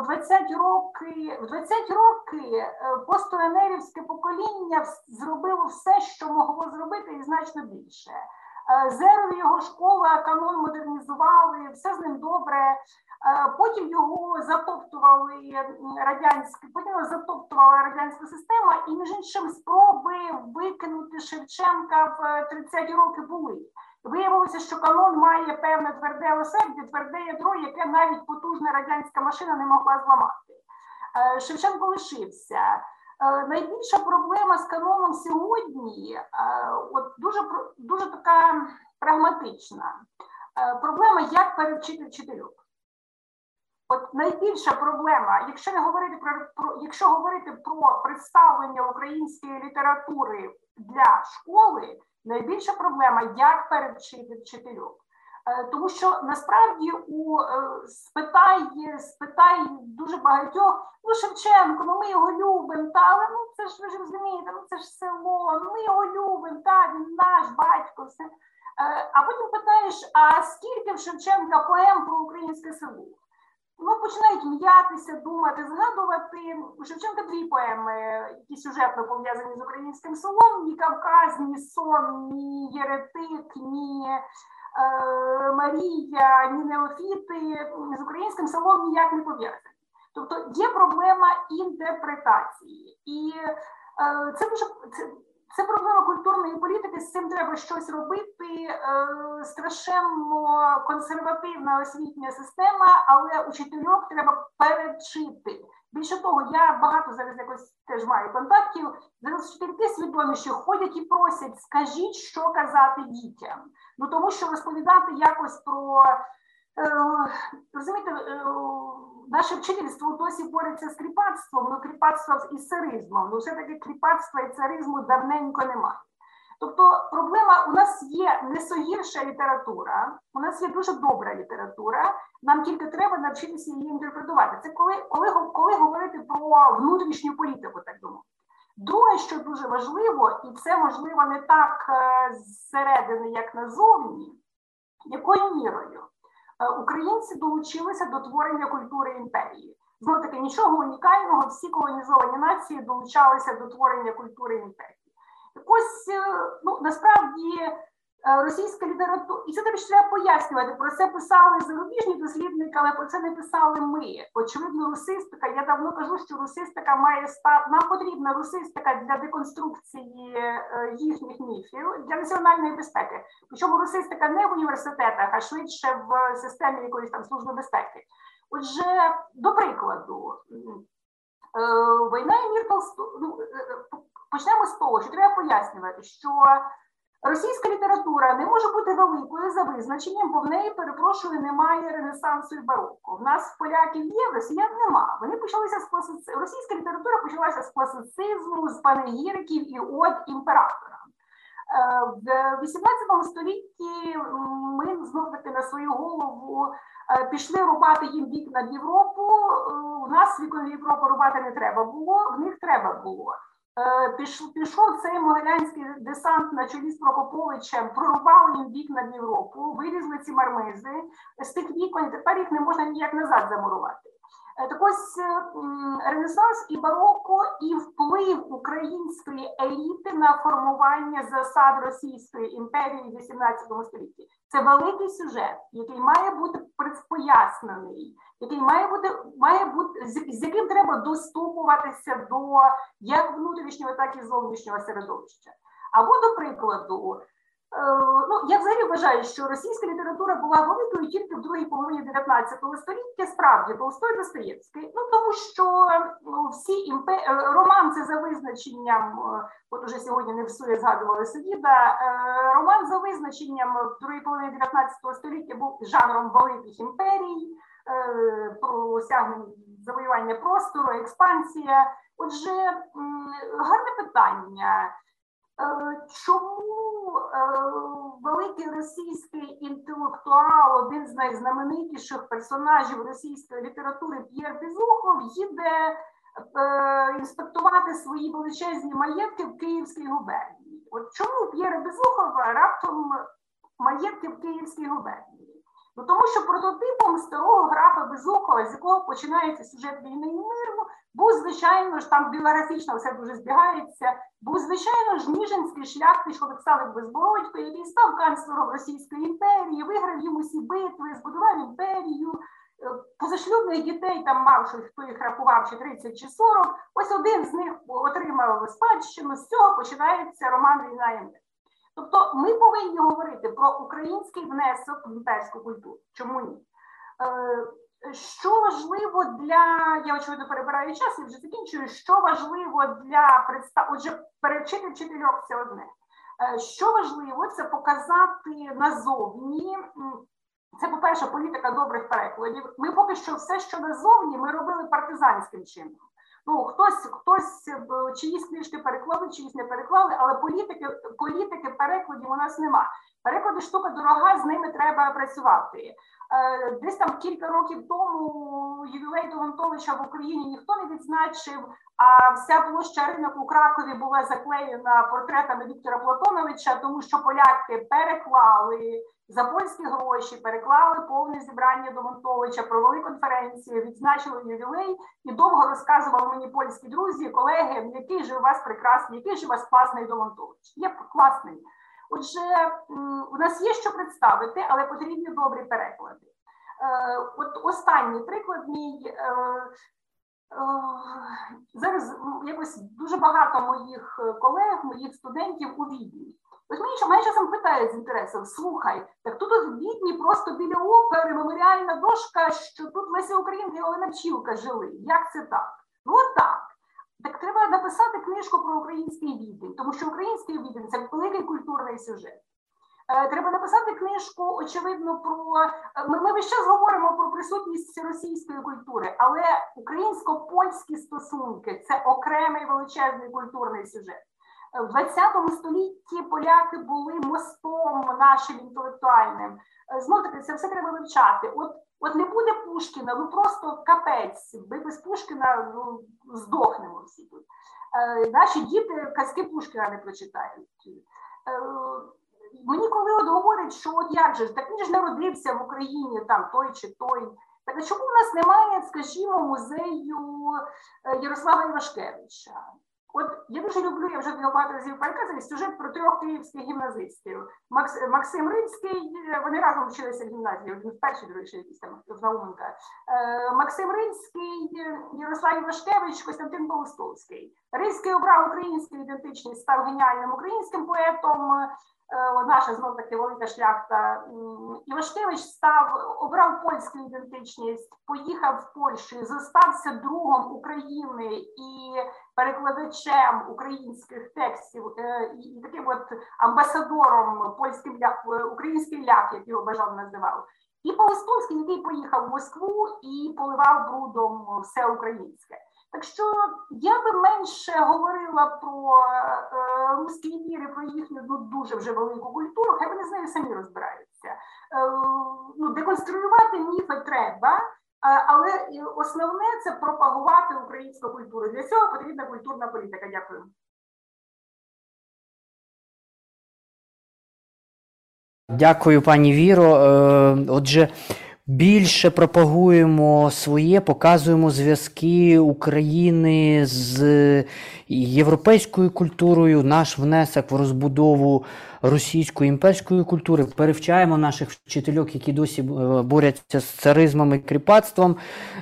E: В 20 роки, в 20 роки е, постуенерівське покоління зробило все, що могло зробити, і значно більше. Е, Зеров і його школа, канон модернізували, все з ним добре. Е, Потім його затоптували радянські, потім його затоптувала радянська система, і між іншим спроби викинути Шевченка в е, 30 роки були. Виявилося, що канон має певне тверде осердя, тверде ядро, яке навіть потужна радянська машина не могла зламати. Е, Шевченко лишився. Е, Найбільша проблема з каноном сьогодні, е, от дуже дуже така прагматична. Е, проблема, як перевчити вчителю. От найбільша проблема, якщо не говорити про, про якщо говорити про представлення української літератури для школи, найбільша проблема, як перевчити вчителю. Е, тому що насправді у е, спитай, спитай дуже багатьох, ну Шевченко, ну ми його любимо, та але ну це ж ви ж розумієте, ну це ж село, ну ми його любимо, та він наш батько, все. Е, а потім питаєш: а скільки в Шевченка поем про українське село? Ну, починають м'ятися, думати, згадувати. У Шевченка дві поеми, які сюжетно пов'язані з українським селом: ні Кавказ, ні сон, ні Єретик, ні Марія, ні Неофіти з українським селом ніяк не пов'язані. Тобто є проблема інтерпретації. І е, це дуже. Це, це проблема культурної політики, з цим треба щось робити. Е, страшенно консервативна освітня система, але учительок треба перечити. Більше того, я багато зараз якось теж маю контактів. Зараз вчительки свідомі, що ходять і просять, скажіть, що казати дітям. Ну тому що розповідати якось про е, розумієте, е, наше вчительство досі бореться з кріпацтвом, ну кріпацтво із царизмом. Ну все-таки кріпацтва і царизму давненько немає. Тобто проблема у нас є не согірша література, у нас є дуже добра література, нам тільки треба навчитися її інтерпретувати. Це коли коли, коли говорити про внутрішню політику, так думаю. Друге, що дуже важливо, і це можливо не так е, зсередини, як назовні, якою мірою Е, українці долучилися до творення культури імперії. Знову таки нічого унікального, всі колонізовані нації долучалися до творення культури імперії. Ось е, ну насправді Е, російська література, і це тобі треба пояснювати. Про це писали зарубіжні дослідники, але про це не писали ми. Очевидно, русистика. Я давно кажу, що русистика має стати. Нам потрібна русистика для деконструкції е, їхніх міфів для національної безпеки. Причому русистика не в університетах, а швидше в системі якоїсь там служби безпеки. Отже, до прикладу, війна і мір Толсто... ну, почнемо з того, що треба пояснювати, що Російська література не може бути великою за визначенням, бо в неї, перепрошую, немає ренесансу і бароко. В нас поляків є, росіян нема. Вони почалися з класицизму. Російська література почалася з класицизму, з панегіриків і от імператора. Е, в 18 столітті ми знов таки на свою голову е, пішли рубати їм вікна в Європу. Е, у нас вікна в Європу рубати не треба було, в них треба було. Пішов цей могилянський десант на чолі з Прокоповичем, прорубали їм вікна в Європу, вирізли ці мармизи з тих вікон, тепер їх не можна ніяк назад замурувати. Так ось е, Ренесанс і бароко, і вплив української еліти на формування засад Російської імперії в 18 столітті. Це великий сюжет, який має бути пояснений, який має бути має бути з яким треба доступуватися до як внутрішнього, так і зовнішнього середовища. Або, до прикладу, ну, я взагалі вважаю, що російська література була великою тільки в другій половині 19 століття, справді Толстой Достоєвський. Ну тому що ну, всі імпе... Е, роман це за визначенням, е, от уже сьогодні не всує згадували Сидіда, роман за визначенням в другій половині 19 століття був жанром великих імперій, про осягнення завоювання простору, експансія. Отже, гарне питання. Е, чому е, великий російський інтелектуал, один з найзнаменитіших персонажів російської літератури П'єр Безухов, їде е, інспектувати свої величезні маєтки в Київській губернії? От чому П'єра Безухова раптом маєтки в Київській губернії? Ну тому що прототипом старого графа Безухова, з якого починається сюжет війни і миру, був, звичайно ж, там біографічно все дуже збігається, був, звичайно ж, Ніжинський шляхтич Олександр Безбородько, який став канцлером Російської імперії, виграв їм усі битви, збудував імперію, е, позашлюбних дітей там мав, що хто їх рахував, чи 30 чи 40. Ось один з них отримав спадщину, з цього починається роман Війна і. Тобто ми повинні говорити про український внесок в імперську культуру. Чому ні? Що важливо для я очевидно перебираю час і вже закінчую. Що важливо для представ... Отже, перевчити вчительок це одне. Е, що важливо, це показати назовні. Це, по-перше, політика добрих перекладів. Ми поки що все, що назовні, ми робили партизанським чином. Ну, хтось хтось е, чиїсь книжки переклали, чиїсь не переклали, але політики політики перекладів у нас нема. Переклади штука дорога, з ними треба працювати. Е, десь там кілька років тому ювілей Донтовича в Україні ніхто не відзначив, а вся площа ринок у Кракові була заклеєна портретами Віктора Платоновича, тому що поляки переклали за польські гроші, переклали повне зібрання Донтовича, провели конференцію, відзначили ювілей і довго розказували мені польські друзі, колеги, який же у вас прекрасний, який же у вас класний Донтович. Є класний. Отже, у нас є що представити, але потрібні добрі переклади. Е, от останній приклад мій. Е, е, зараз якось дуже багато моїх колег, моїх студентів у Відні. Ось мені мене часом питають з інтересом: слухай, так тут в Відні просто біля опери меморіальна дошка, що тут Леся Українка і Олена Пчілка жили. Як це так? Ну от так. Так треба написати книжку про український відень, тому що український відень це великий культурний сюжет. Е, треба написати книжку, очевидно, про ми, ми весь час говоримо про присутність російської культури, але українсько-польські стосунки це окремий величезний культурний сюжет. В 20 столітті поляки були мостом нашим інтелектуальним. Е, Знов таки, це все треба вивчати. От От не буде Пушкіна, ну просто капець. Ми без Пушкіна ну, здохнемо всі тут. Е, Наші діти казки Пушкіна не прочитають. Е, Мені коли от говорять, що от як же так він ж народився в Україні, там той чи той. Так а чому в нас немає, скажімо, музею е, Ярослава Івашкевича? От я дуже люблю, я вже багато разів переказую, сюжет про трьох київських гімназистів. Макс, Максим Ринський, вони разом вчилися в гімназії, він в першій, до речі, якийсь там в Науменка. Е, Максим Ринський, Ярослав Івашкевич, Костянтин Болостовський. Ринський обрав українську ідентичність, став геніальним українським поетом. Е, наша знов таки велика шляхта. Івашкевич став, обрав польську ідентичність, поїхав в Польщу, зостався другом України і перекладачем українських текстів, е, і таким от амбасадором польським ляк, український ляк, як його бажав називав. І Паустовський, який поїхав в Москву і поливав брудом все українське. Так що я би менше говорила про е, русські віри, про їхню ну, дуже вже велику культуру, хай вони з нею самі розбираються. Е, ну, Деконструювати міфи треба, е, але основне це пропагувати українську культуру. Для цього потрібна культурна політика. Дякую.
B: Дякую, пані Віро. Е, отже, більше пропагуємо своє, показуємо зв'язки України з європейською культурою, наш внесок в розбудову російської імперської культури. Перевчаємо наших вчительок, які досі е, борються з царизмом і кріпацтвом.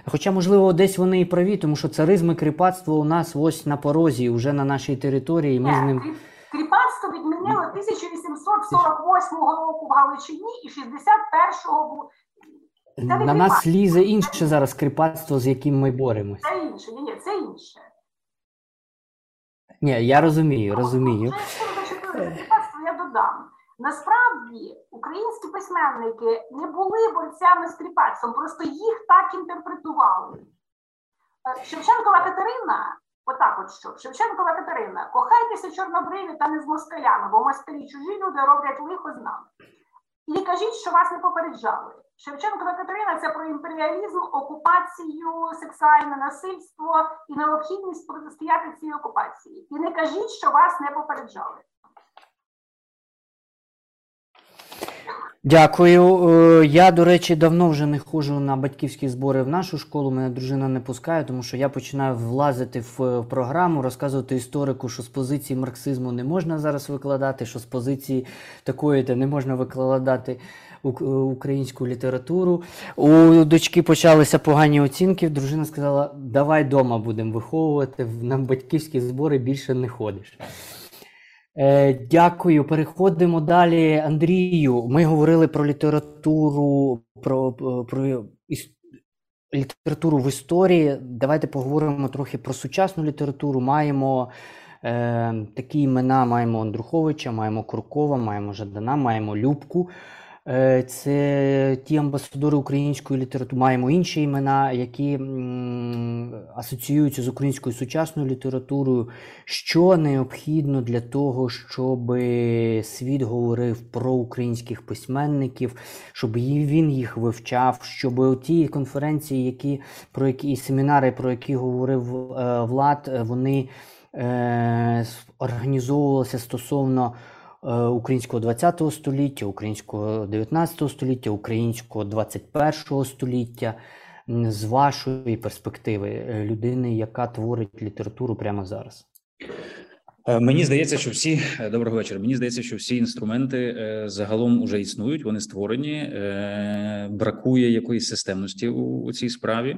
B: Хоча, можливо, десь вони і праві, тому що царизм і кріпацтво у нас ось на порозі, вже на нашій території. Ми з ним.
E: Кріпацтво відмінило 1848 року в Галичині і 61-го
B: на нас лізе інше зараз кріпацтво, з яким ми боремося.
E: Це інше, ні, ні, це інше.
B: Ні, я розумію, розумію.
E: Кріпацтво я додам. Насправді українські письменники не були борцями з кріпацтвом, просто їх так інтерпретували. Е, Шевченкова Катерина, отак от що, Шевченкова Катерина, кохайтеся чорнобриві та не з москалями, бо москалі чужі люди роблять лихо з нами. І кажіть, що вас не попереджали. Шевченкова Катерина це про імперіалізм, окупацію, сексуальне насильство і необхідність протистояти цій окупації. І не кажіть, що вас не попереджали.
B: Дякую. Е, я, до речі, давно вже не ходжу на батьківські збори в нашу школу. Мене дружина не пускає, тому що я починаю влазити в програму, розказувати історику, що з позиції марксизму не можна зараз викладати, що з позиції такої не можна викладати українську літературу. У дочки почалися погані оцінки. Дружина сказала: Давай вдома будемо виховувати, на батьківські збори більше не ходиш. Е, Дякую. Переходимо далі. Андрію. Ми говорили про літературу, про, про іс... літературу в історії. Давайте поговоримо трохи про сучасну літературу. Маємо Е, Такі імена маємо Андруховича, маємо Куркова, маємо Жадана, маємо Любку. Е, це ті амбасадори української літератури. Маємо інші імена, які асоціюються з українською сучасною літературою. Що необхідно для того, щоб світ говорив про українських письменників, щоб він їх вивчав, щоб ті конференції, які про які і семінари, про які говорив е, Влад, вони е, організовувалися стосовно. Е, українського 20 століття, українського 19 століття, українського 21 століття з вашої перспективи е, людини, яка творить літературу прямо зараз?
F: Е, мені здається, що всі доброго вечора. Мені здається, що всі інструменти загалом вже існують, вони створені. Бракує якоїсь системності у цій справі.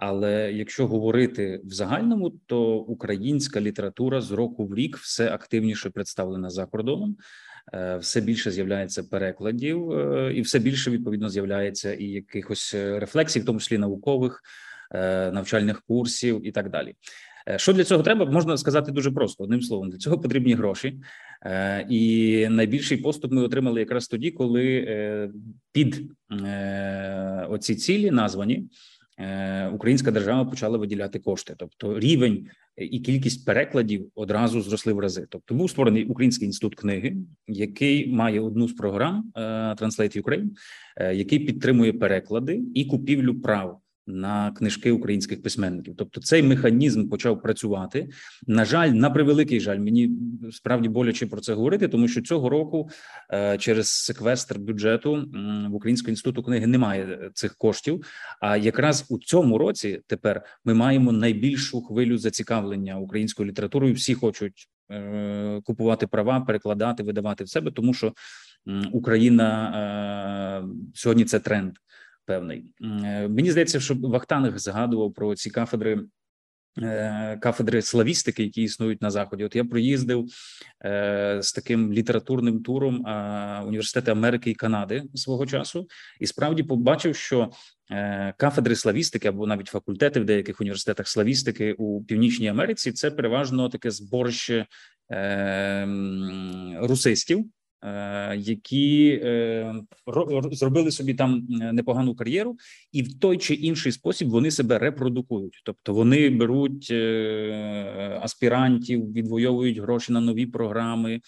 F: Але якщо говорити в загальному, то українська література з року в рік все активніше представлена за кордоном, е, все більше з'являється перекладів, е, і все більше відповідно з'являється і якихось рефлексій, в тому числі наукових е, навчальних курсів і так далі. Що для цього треба, можна сказати дуже просто. Одним словом, для цього потрібні гроші, і найбільший поступ ми отримали якраз тоді, коли під оці цілі названі Е, українська держава почала виділяти кошти, тобто рівень і кількість перекладів одразу зросли в рази. Тобто був створений український інститут книги, який має одну з програм е, Translate Ukraine, е, який підтримує переклади і купівлю прав на книжки українських письменників. Тобто цей механізм почав працювати. На жаль, на превеликий жаль, мені справді боляче про це говорити, тому що цього року е, через секвестр бюджету в Українського інституту книги немає е, цих коштів. А якраз у цьому році тепер ми маємо найбільшу хвилю зацікавлення українською літературою. Всі хочуть е, купувати права, перекладати, видавати в себе, тому що Україна сьогодні це тренд певний. Е, мені здається, що Вахтанг згадував про ці кафедри. Е, кафедри славістики, які існують на заході, от я проїздив е, з таким літературним туром університети Америки і Канади свого часу, і справді побачив, що кафедри славістики або навіть факультети в деяких університетах славістики у північній Америці це переважно таке зборище русистів, які е, зробили собі там е, непогану кар'єру, і в той чи інший спосіб вони себе репродукують, тобто вони беруть аспірантів, відвоюють гроші на нові програми.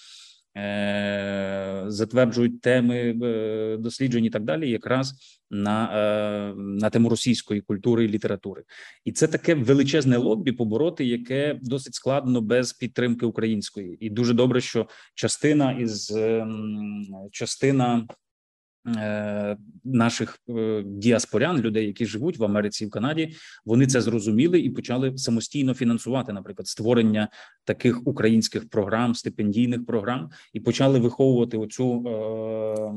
F: Е, затверджують теми е, досліджень і так далі, якраз на е, на тему російської культури і літератури, і це таке величезне лобі побороти, яке досить складно без підтримки української, і дуже добре, що частина із ем, частина наших е, діаспорян, людей, які живуть в Америці і в Канаді, вони це зрозуміли і почали самостійно фінансувати, наприклад, створення таких українських програм, стипендійних програм, і почали виховувати оцю е,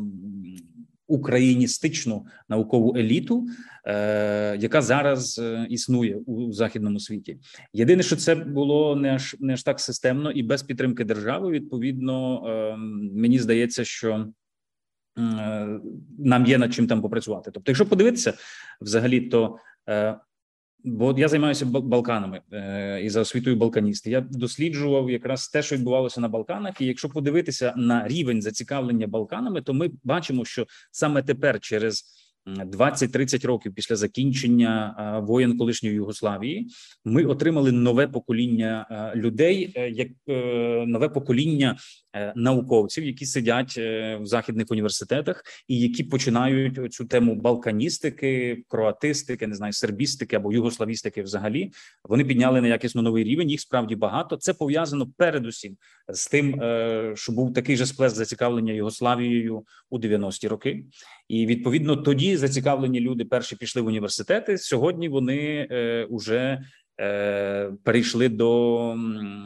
F: україністичну наукову еліту, е, яка зараз е, існує у західному світі. Єдине, що це було не аж не аж так системно і без підтримки держави. Відповідно, е, мені здається, що. Е, нам є над чим там попрацювати. Тобто, якщо подивитися взагалі, то е, бо я займаюся Балканами е, і за освітою балканісти. Я досліджував якраз те, що відбувалося на Балканах. І якщо подивитися на рівень зацікавлення Балканами, то ми бачимо, що саме тепер через 20-30 років після закінчення воєн колишньої Югославії ми отримали нове покоління людей, як нове покоління науковців, які сидять в західних університетах, і які починають цю тему балканістики, кроатистики, не знаю, сербістики або югославістики. Взагалі вони підняли на якісно новий рівень. Їх справді багато. Це пов'язано передусім з тим, що був такий же сплеск зацікавлення Югославією у 90-ті роки, і відповідно тоді зацікавлені люди перші пішли в університети. Сьогодні вони е, уже е, перейшли до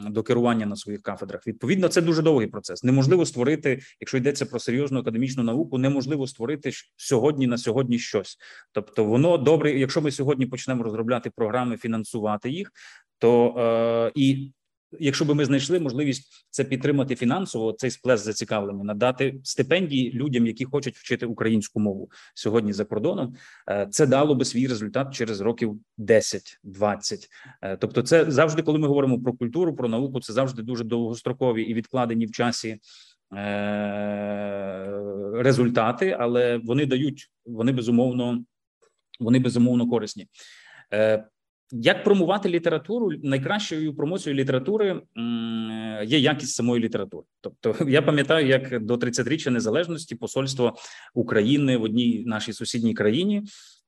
F: до керування на своїх кафедрах. Відповідно, це дуже довгий процес. Неможливо створити, якщо йдеться про серйозну академічну науку, неможливо створити сьогодні на сьогодні щось. Тобто, воно добре, якщо ми сьогодні почнемо розробляти програми, фінансувати їх, то е, і якщо би ми знайшли можливість це підтримати фінансово, цей сплеск зацікавлення, надати стипендії людям, які хочуть вчити українську мову сьогодні за кордоном, е, це дало би свій результат через років 10-20. Е, тобто, це завжди, коли ми говоримо про культуру, про науку, це завжди дуже довгострокові і відкладені в часі. Результати, але вони дають, вони безумовно, вони безумовно корисні. Як промувати літературу? Найкращою промоцією літератури є якість самої літератури. Тобто, я пам'ятаю, як до 30-річчя незалежності посольство України в одній нашій сусідній країні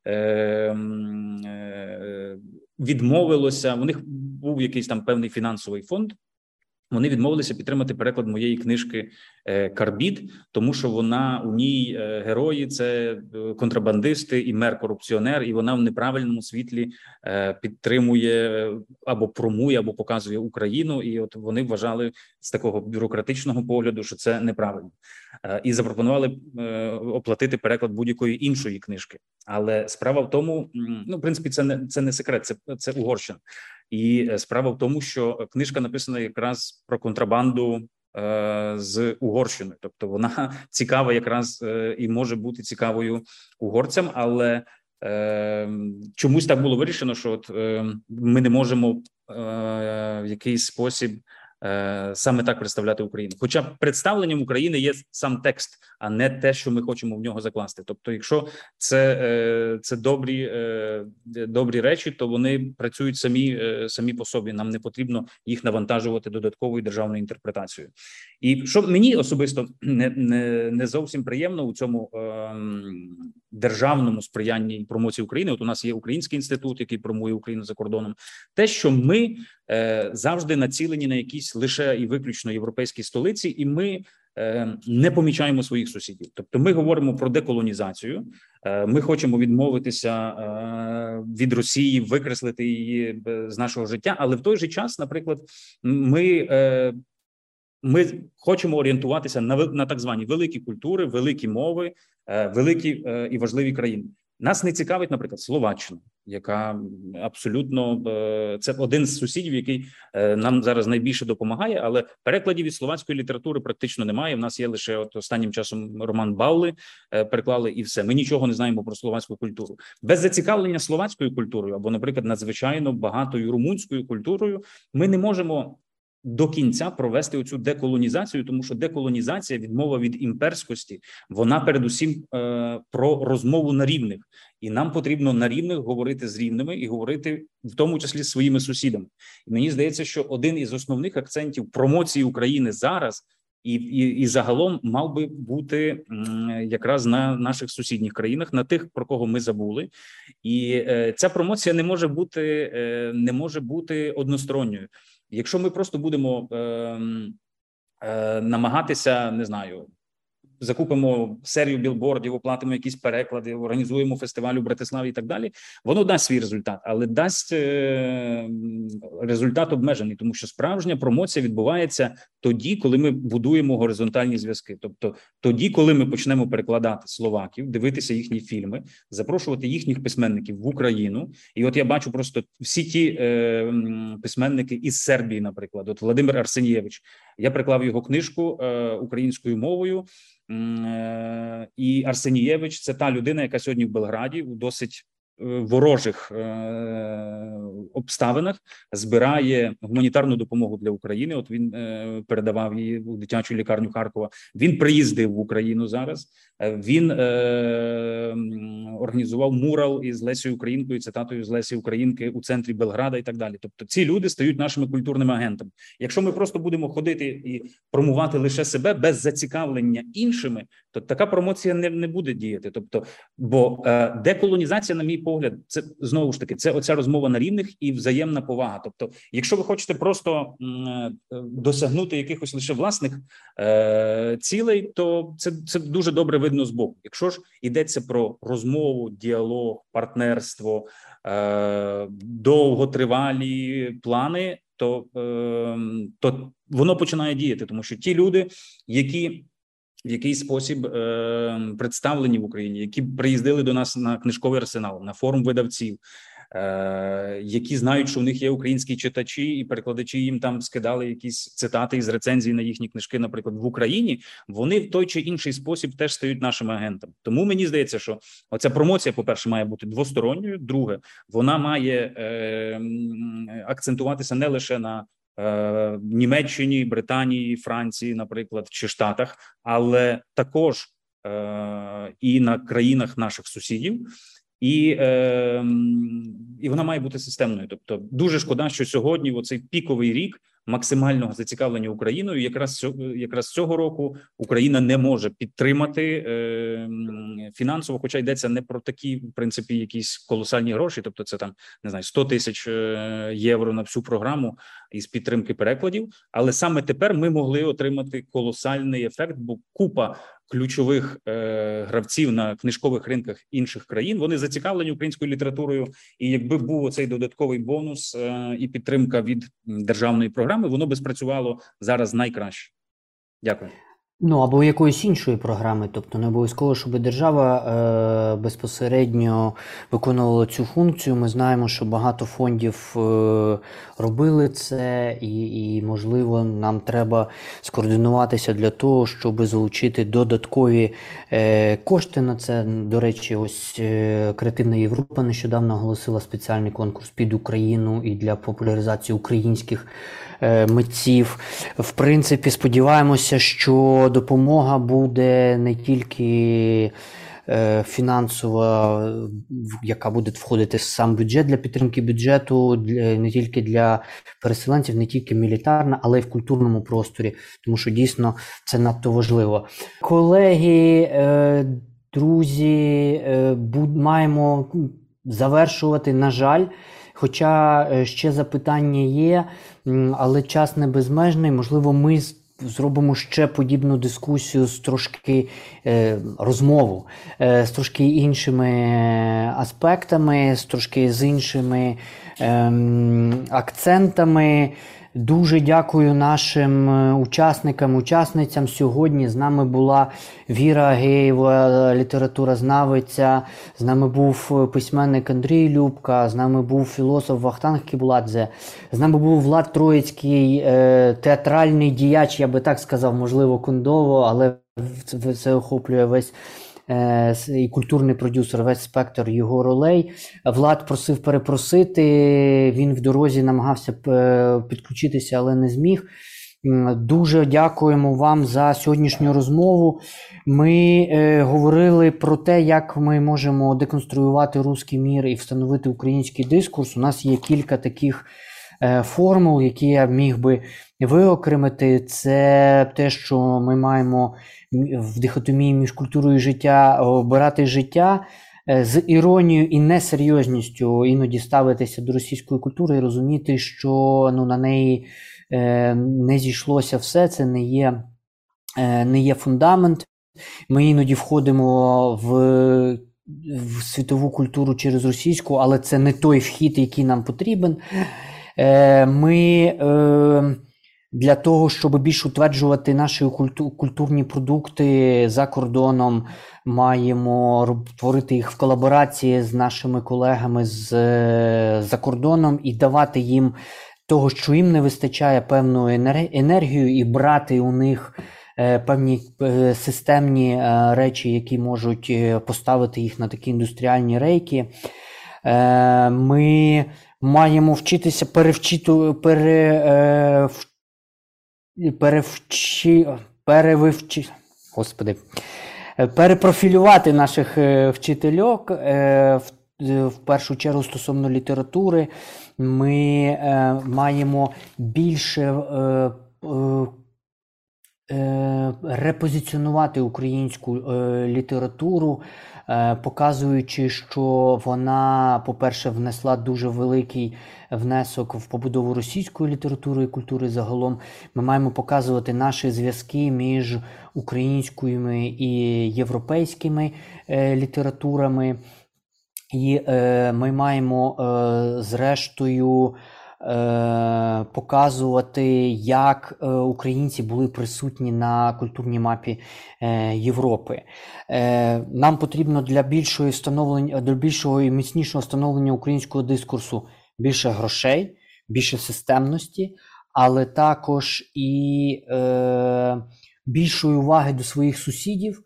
F: ем, е, відмовилося. У них був якийсь там певний фінансовий фонд. Вони відмовилися підтримати переклад моєї книжки е, Карбід, тому що вона у ній е, герої це е, контрабандисти і мер корупціонер, і вона в неправильному світлі підтримує або промує, або показує Україну. І от вони вважали з такого бюрократичного погляду, що це неправильно, і запропонували оплатити переклад будь-якої іншої книжки. Але справа в тому, ну в принципі, це не це не секрет, це це Угорщина. І е, справа в тому, що книжка написана якраз про контрабанду е, з Угорщиною, тобто вона цікава, якраз е, і може бути цікавою угорцям, але е, чомусь так було вирішено, що от е, ми не можемо е, в якийсь спосіб Е, саме так представляти Україну. Хоча представленням України є сам текст, а не те, що ми хочемо в нього закласти. Тобто, якщо це е, це добрі е, добрі речі, то вони працюють самі самі по собі. Нам не потрібно їх навантажувати додатковою державною інтерпретацією. І що мені особисто не не, не зовсім приємно у цьому е, державному сприянні і промоції України. От у нас є український інститут, який промує Україну за кордоном. Те, що ми е, завжди націлені на якісь лише і виключно європейські столиці, і ми е, не помічаємо своїх сусідів. Тобто, ми говоримо про деколонізацію. Е, ми хочемо відмовитися е, від Росії, викреслити її з нашого життя, але в той же час, наприклад, ми. Ми хочемо орієнтуватися на на так звані великі культури, великі мови, е, великі е, і важливі країни. Нас не цікавить, наприклад, Словаччина, яка абсолютно е, це один з сусідів, який нам зараз найбільше допомагає. Але перекладів від словацької літератури практично немає. В нас є лише от останнім часом Роман Баули переклали, і все. Ми нічого не знаємо про словацьку культуру без зацікавлення словацькою культурою або, наприклад, надзвичайно багатою румунською культурою. Ми не можемо до кінця провести оцю деколонізацію, тому що деколонізація, відмова від імперськості, вона передусім е, про розмову на рівних, і нам потрібно на рівних говорити з рівними і говорити в тому числі з своїми сусідами. І мені здається, що один із основних акцентів промоції України зараз. І, і і загалом мав би бути якраз на наших сусідніх країнах, на тих, про кого ми забули, і е, ця промоція не може бути е, не може бути односторонньою. Якщо ми просто будемо е, е, намагатися, не знаю, закупимо серію білбордів, оплатимо якісь переклади, організуємо фестиваль у Братиславі і так далі. Воно дасть свій результат, але дасть е, результат обмежений, тому що справжня промоція відбувається тоді, коли ми будуємо горизонтальні зв'язки. Тобто тоді, коли ми почнемо перекладати словаків, дивитися їхні фільми, запрошувати їхніх письменників в Україну. І от я бачу просто всі ті е, письменники із Сербії, наприклад, от Владимир Арсенієвич. Я приклав його книжку е, українською мовою. Е, і Арсенієвич це та людина, яка сьогодні в Белграді у досить ворожих е, обставинах збирає гуманітарну допомогу для України. От він е, передавав її у дитячу лікарню Харкова. Він приїздив в Україну зараз. Він організував мурал із Лесією Українкою, цитатою з Лесі Українки у центрі Белграда і так далі. Тобто, ці люди стають нашими культурними агентами. Якщо ми просто будемо ходити і промувати лише себе без зацікавлення іншими, то така промоція не не буде діяти. Тобто, бо деколонізація, на мій погляд, це знову ж таки це оця розмова на рівних і взаємна повага. Тобто, якщо ви хочете просто е, досягнути якихось лише власних е, цілей, то це це дуже добре видно з боку. Якщо ж йдеться про розмову, діалог, партнерство, е, довготривалі плани, то, е, то воно починає діяти, тому що ті люди, які в який спосіб е, представлені в Україні, які приїздили до нас на книжковий арсенал, на форум видавців, е, які знають, що у них є українські читачі і перекладачі їм там скидали якісь цитати із рецензій на їхні книжки, наприклад, в Україні. Вони в той чи інший спосіб теж стають нашими агентами. Тому мені здається, що оця промоція, по перше, має бути двосторонньою. Друге, вона має е, акцентуватися не лише на е, Німеччині, Британії, Франції, наприклад, чи Штатах, але також е, і на країнах наших сусідів. І е, і вона має бути системною. Тобто, дуже шкода, що сьогодні, в оцей піковий рік, максимального зацікавлення Україною, якраз якраз цього року Україна не може підтримати е, фінансово, хоча йдеться не про такі в принципі якісь колосальні гроші, тобто це там не знаю 100 тисяч е, євро на всю програму із підтримки перекладів. Але саме тепер ми могли отримати колосальний ефект, бо купа ключових е, гравців на книжкових ринках інших країн. Вони зацікавлені українською літературою. І якби був цей додатковий бонус е, і підтримка від державної програми, воно би спрацювало зараз найкраще. Дякую.
B: Ну або якоїсь іншої програми, тобто не обов'язково, щоб держава е, безпосередньо виконувала цю функцію. Ми знаємо, що багато фондів е, робили це, і, і, можливо, нам треба скоординуватися для того, щоб залучити додаткові е, кошти на це. До речі, ось е, Креативна Європа нещодавно оголосила спеціальний конкурс під Україну і для популяризації українських. Е, митців. В принципі, сподіваємося, що допомога буде не тільки е, фінансова, яка буде входити в сам бюджет для підтримки бюджету, не тільки для переселенців, не тільки мілітарна, але й в культурному просторі, тому що дійсно це надто важливо. Колеги, е, друзі, маємо завершувати, на жаль. Хоча ще запитання є, але час не безмежний. Можливо, ми зробимо ще подібну дискусію з трошки е, розмову, е, з трошки іншими аспектами, з трошки з іншими е, акцентами. Дуже дякую нашим е, учасникам, учасницям. Сьогодні з нами була Віра Геєва, літературознавиця, з нами був письменник Андрій Любка, з нами був філософ Вахтанг Кібуладзе, з нами був Влад Троїцький, е, театральний діяч, я би так сказав, можливо, кондово, але це охоплює весь. Е, і культурний продюсер весь спектр його ролей. Влад просив перепросити. Він в дорозі намагався е, підключитися, але не зміг. Дуже дякуємо вам за сьогоднішню розмову. Ми е, говорили про те, як ми можемо деконструювати русський мір і встановити український дискурс. У нас є кілька таких формул, які я міг би виокремити. Це те, що ми маємо в дихотомії між культурою життя обирати життя е, з іронією і несерйозністю іноді ставитися до російської культури і розуміти, що ну, на неї е, не зійшлося все, це не є, е, не є фундамент. Ми іноді входимо в. В світову культуру через російську, але це не той вхід, який нам потрібен. Ми для того, щоб більш утверджувати наші культурні продукти за кордоном, маємо творити їх в колаборації з нашими колегами з за кордоном і давати їм того, що їм не вистачає певну енергію, і брати у них е, певні е, системні е, речі, які можуть поставити їх на такі індустріальні рейки. Ми маємо вчитися перевчити пере, перевчи, перевивчи, господи, перепрофілювати наших е, вчительок е, в першу чергу стосовно літератури. Ми е, маємо більше репозиціонувати українську літературу. Е, показуючи, що вона, по-перше, внесла дуже великий внесок в побудову російської літератури і культури. Загалом ми маємо показувати наші зв'язки між українськими і європейськими е, літературами. І е, ми маємо, зрештою, е, показувати, як е, українці були присутні на культурній мапі е, Європи. Е, Нам потрібно для більшої встановлення, для більшого і міцнішого встановлення українського дискурсу більше грошей, більше системності, але також і е, більшої уваги до своїх сусідів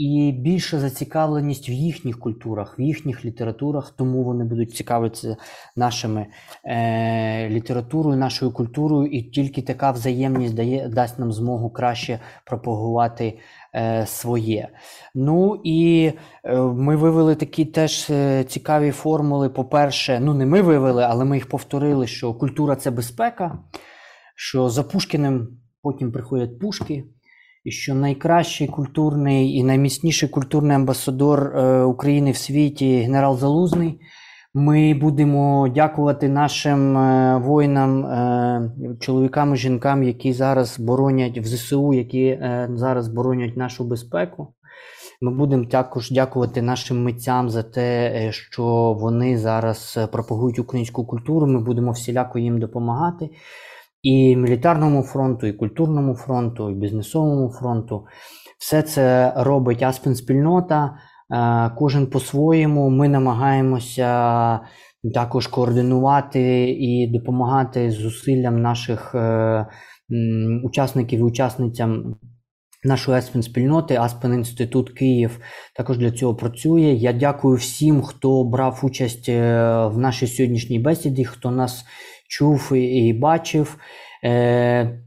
B: і більша зацікавленість в їхніх культурах, в їхніх літературах, тому вони будуть цікавитися нашими е, літературою, нашою культурою, і тільки така взаємність дає дасть нам змогу краще пропагувати е, своє. Ну і е, ми вивели такі теж е, цікаві формули. По-перше, ну не ми вивели, але ми їх повторили, що культура це безпека, що за Пушкіним потім приходять пушки і що найкращий культурний і найміцніший культурний амбасадор е, України в світі генерал Залузний. Ми будемо дякувати нашим е, воїнам, е, чоловікам і жінкам, які зараз боронять в ЗСУ, які зараз боронять нашу безпеку. Ми будемо також дякувати нашим митцям за те, що вони зараз пропагують українську культуру. Ми будемо всіляко їм допомагати і мілітарному фронту, і культурному фронту, і бізнесовому фронту. Все це робить Аспен спільнота. Е, кожен по-своєму. Ми намагаємося також координувати і допомагати зусиллям наших е, учасників і учасницям. Нашої Аспен спільноти, Аспен Інститут Київ також для цього працює. Я дякую всім, хто брав участь е, в нашій сьогоднішній бесіді, хто нас чув і бачив. Е,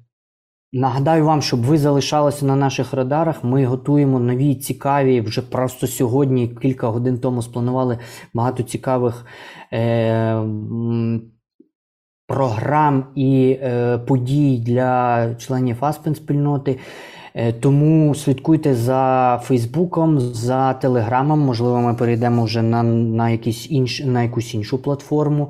B: Нагадаю вам, щоб ви залишалися на наших радарах. Ми готуємо нові цікаві. Вже просто сьогодні, кілька годин тому спланували багато цікавих е, програм і е, подій для членів Аспен спільноти. Е, тому слідкуйте за Фейсбуком, за Телеграмом. Можливо, ми перейдемо вже на на, якісь інш, на якусь іншу платформу.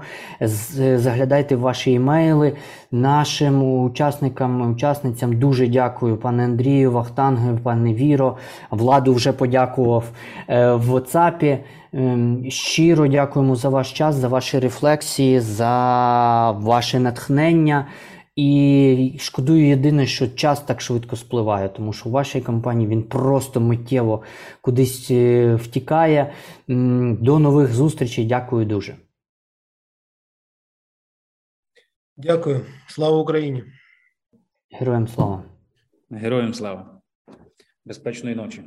B: Заглядайте в ваші емейли. Нашим учасникам, учасницям дуже дякую, пане Андрію, Вахтангу, пане Віро. Владу вже подякував е, в WhatsApp. Ем, щиро дякуємо за ваш час, за ваші рефлексії, за ваше натхнення. І шкодую єдине, що час так швидко спливає, тому що у вашій компанії він просто миттєво кудись е, втікає. До нових зустрічей. Дякую дуже.
C: Дякую. Слава Україні.
B: Героям слава.
F: Героям слава. Безпечної ночі.